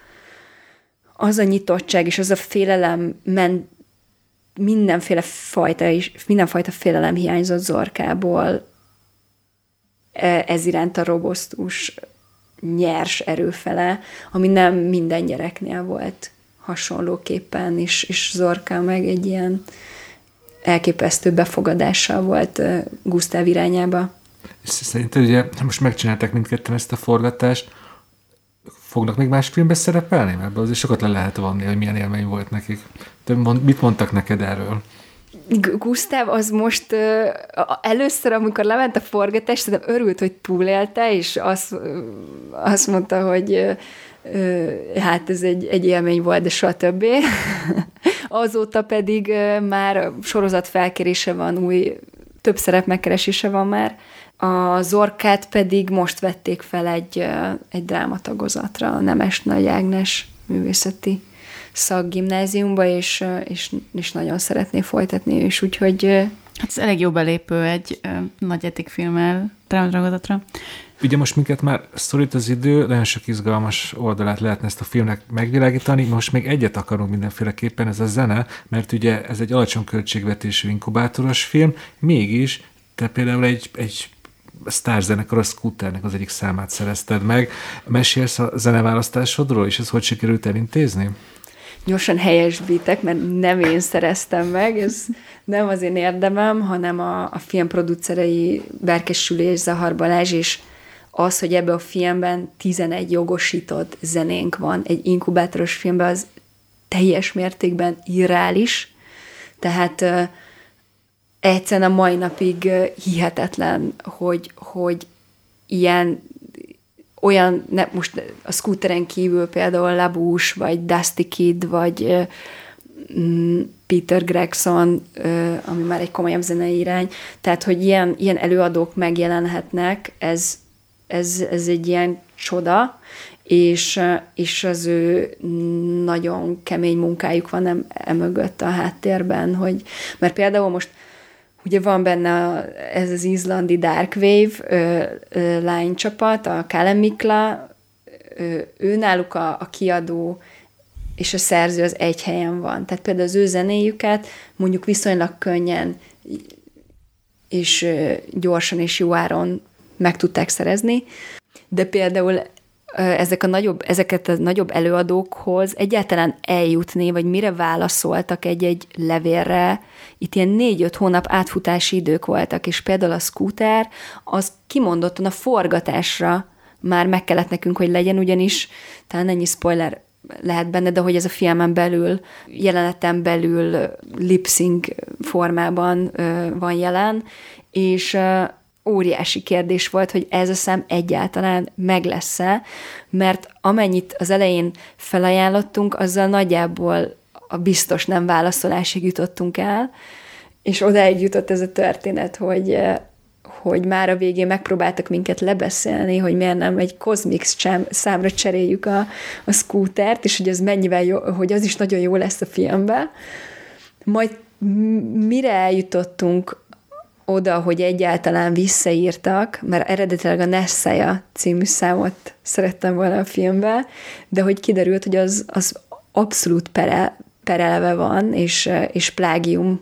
az a nyitottság és az a félelem ment mindenféle fajta, és mindenfajta félelem hiányzott Zorkából e, ez iránt a robosztus nyers erőfele, ami nem minden gyereknél volt hasonlóképpen, és, és Zorka meg egy ilyen elképesztő befogadással volt Gusztáv irányába. És szerinted ugye most megcsinálták mindketten ezt a forgatást, fognak még más filmbe szerepelni? Mert azért sokat le lehet vonni, hogy milyen élmény volt nekik. De mit mondtak neked erről? Gusztáv az most először, amikor lement a forgatás, szerintem örült, hogy túlélte, és azt, azt mondta, hogy hát ez egy, egy élmény volt, de többé. [laughs] Azóta pedig már sorozat felkérése van, új több szerep megkeresése van már. A Zorkát pedig most vették fel egy, egy drámatagozatra, a Nemes Nagy Ágnes művészeti szakgimnáziumba, és, és, és nagyon szeretné folytatni, és úgyhogy... Hát ez elég jó belépő egy ö, nagy etikfilmmel drámatagozatra. Ugye most minket már szorít az idő, nagyon sok izgalmas oldalát lehetne ezt a filmnek megvilágítani. Most még egyet akarunk mindenféleképpen, ez a zene, mert ugye ez egy alacsony költségvetésű inkubátoros film, mégis te például egy, egy sztárzenekar, a Scooternek az egyik számát szerezted meg. Mesélsz a zeneválasztásodról, és ez hogy sikerült elintézni? Gyorsan helyesbítek, mert nem én szereztem meg, ez nem az én érdemem, hanem a, a film producerei Berkesülés, Zahar Balázs, és az, hogy ebbe a filmben 11 jogosított zenénk van, egy inkubátoros filmben, az teljes mértékben irreális, tehát uh, egyszerűen a mai napig uh, hihetetlen, hogy, hogy ilyen olyan, ne, most a scooteren kívül például Labús, vagy Dusty Kid, vagy uh, Peter Gregson, ami már egy komolyabb zenei irány, tehát, hogy ilyen, ilyen előadók megjelenhetnek, ez, ez, ez egy ilyen csoda, és, és az ő nagyon kemény munkájuk van em, emögött a háttérben, hogy, mert például most ugye van benne ez az izlandi Dark Wave lánycsapat, a Kálem Mikla, ö, ő náluk a, a kiadó és a szerző az egy helyen van. Tehát például az ő zenéjüket mondjuk viszonylag könnyen és gyorsan és jó áron meg tudták szerezni, de például ezek a nagyobb, ezeket a nagyobb előadókhoz egyáltalán eljutni, vagy mire válaszoltak egy-egy levélre, itt ilyen négy-öt hónap átfutási idők voltak, és például a scooter, az kimondottan a forgatásra már meg kellett nekünk, hogy legyen, ugyanis talán ennyi spoiler lehet benne, de hogy ez a filmen belül, jeleneten belül lip-sync formában van jelen, és óriási kérdés volt, hogy ez a szám egyáltalán meg lesz-e, mert amennyit az elején felajánlottunk, azzal nagyjából a biztos nem válaszolásig jutottunk el, és odáig jutott ez a történet, hogy, hogy már a végén megpróbáltak minket lebeszélni, hogy miért nem egy Cosmix számra cseréljük a, a scootert, és hogy az mennyivel jó, hogy az is nagyon jó lesz a filmben. Majd mire eljutottunk oda, hogy egyáltalán visszaírtak, mert eredetileg a Nessaja című számot szerettem volna a filmbe, de hogy kiderült, hogy az, az abszolút pere, perelve van, és, és plágium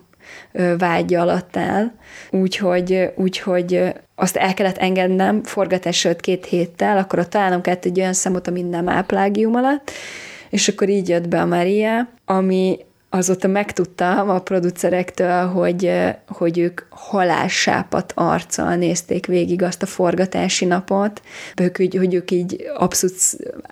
vágya alatt áll. Úgyhogy, úgyhogy azt el kellett engednem forgatás előtt két héttel, akkor ott találnom kellett egy olyan számot, ami nem áll plágium alatt, és akkor így jött be a Maria, ami azóta megtudtam a producerektől, hogy, hogy ők halássápat arccal nézték végig azt a forgatási napot, ők, hogy, hogy ők így abszolút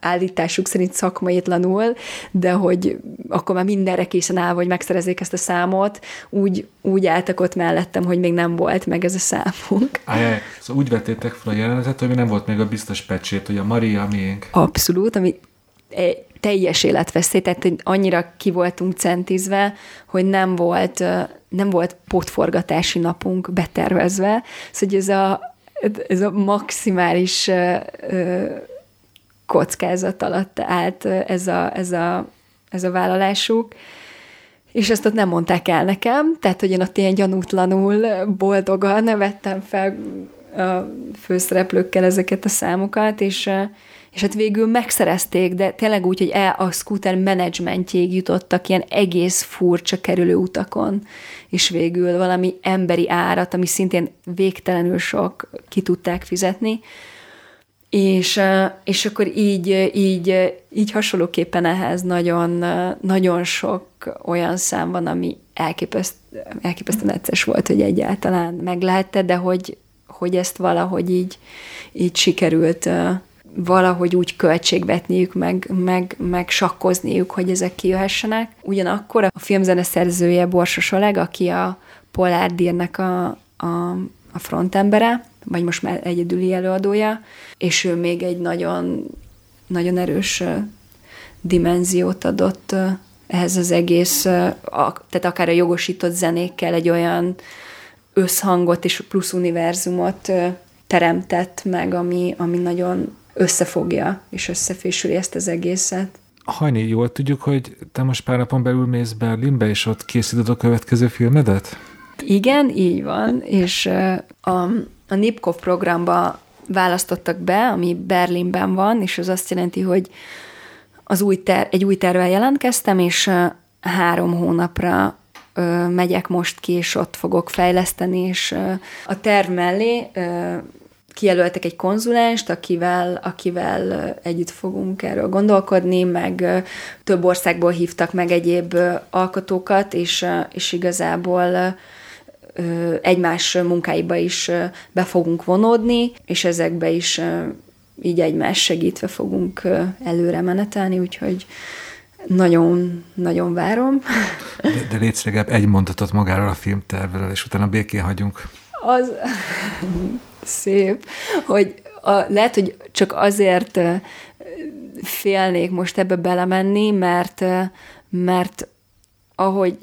állításuk szerint szakmaitlanul, de hogy akkor már mindenre készen áll, hogy megszerezzék ezt a számot, úgy, úgy álltak ott mellettem, hogy még nem volt meg ez a számunk. Ajaj, szóval úgy vettétek fel a jelenetet, hogy nem volt még a biztos pecsét, hogy a Maria miénk. Abszolút, ami teljes életveszély, tehát annyira ki voltunk centizve, hogy nem volt, nem volt potforgatási napunk betervezve. Szóval ez a, ez a maximális kockázat alatt állt ez a, ez a, ez a vállalásuk, és ezt ott nem mondták el nekem, tehát hogy én ott ilyen gyanútlanul, boldogan vettem fel a főszereplőkkel ezeket a számokat, és és hát végül megszerezték, de tényleg úgy, hogy el a scooter menedzsmentjéig jutottak ilyen egész furcsa kerülő utakon, és végül valami emberi árat, ami szintén végtelenül sok, ki tudták fizetni. És, és akkor így, így, így hasonlóképpen ehhez nagyon, nagyon sok olyan szám van, ami elképeszt, elképesztően necces volt, hogy egyáltalán meglehette, de hogy, hogy ezt valahogy így, így sikerült valahogy úgy költségvetniük, meg, meg, meg sakkozniuk, hogy ezek kijöhessenek. Ugyanakkor a filmzene szerzője Borsos Oleg, aki a Polar Dírnek a, a, a frontembere, vagy most már egyedüli előadója, és ő még egy nagyon, nagyon erős dimenziót adott ehhez az egész, tehát akár a jogosított zenékkel egy olyan összhangot és plusz univerzumot teremtett meg, ami, ami nagyon összefogja és összefésüli ezt az egészet. Hajni, jól tudjuk, hogy te most pár napon belül mész Berlinbe, és ott készíted a következő filmedet? Igen, így van, és a, a Nipkov programba választottak be, ami Berlinben van, és az azt jelenti, hogy az új ter- egy új tervel jelentkeztem, és három hónapra megyek most ki, és ott fogok fejleszteni, és a terv mellé kijelöltek egy konzulenst, akivel, akivel együtt fogunk erről gondolkodni, meg több országból hívtak meg egyéb alkotókat, és, és igazából egymás munkáiba is be fogunk vonódni, és ezekbe is így egymás segítve fogunk előre menetelni, úgyhogy nagyon-nagyon várom. De, de legalább egy mondatot magáról a filmtervről, és utána békén hagyunk. Az szép, hogy a, lehet, hogy csak azért félnék most ebbe belemenni, mert, mert ahogy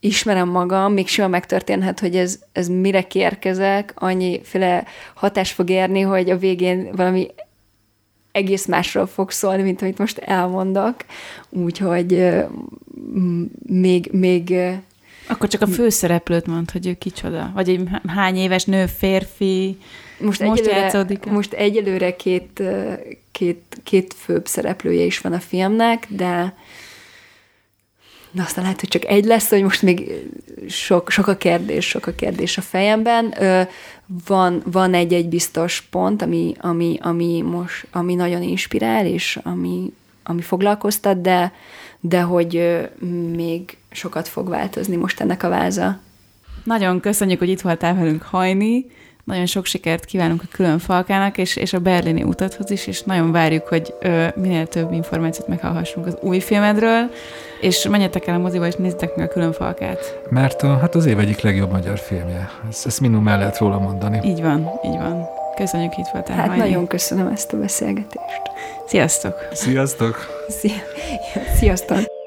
ismerem magam, még simán megtörténhet, hogy ez, ez mire kérkezek, annyiféle hatás fog érni, hogy a végén valami egész másról fog szólni, mint amit most elmondok. Úgyhogy még, még akkor csak a főszereplőt mond, hogy ő kicsoda. Vagy egy hány éves nő, férfi, most, most egyelőre, játszódik. Most egyelőre két, két, két főbb szereplője is van a filmnek, de Na, aztán lehet, hogy csak egy lesz, hogy most még sok, sok a kérdés, sok a kérdés a fejemben. Van, van egy-egy biztos pont, ami, ami, ami, most, ami nagyon inspirál, és ami, ami foglalkoztat, de, de hogy még sokat fog változni most ennek a váza. Nagyon köszönjük, hogy itt voltál velünk hajni. Nagyon sok sikert kívánunk a külön falkának, és, és a berlini utathoz is, és nagyon várjuk, hogy ö, minél több információt meghallhassunk az új filmedről, és menjetek el a moziba, és nézzétek meg a külön falkát. Mert a, hát az év egyik legjobb magyar filmje. Ezt, ezt minimum el lehet róla mondani. Így van, így van. Köszönjük, itt voltál. Hát Hajni. nagyon köszönöm ezt a beszélgetést. Sziasztok! Sziasztok! Szia. [laughs] Sziasztok!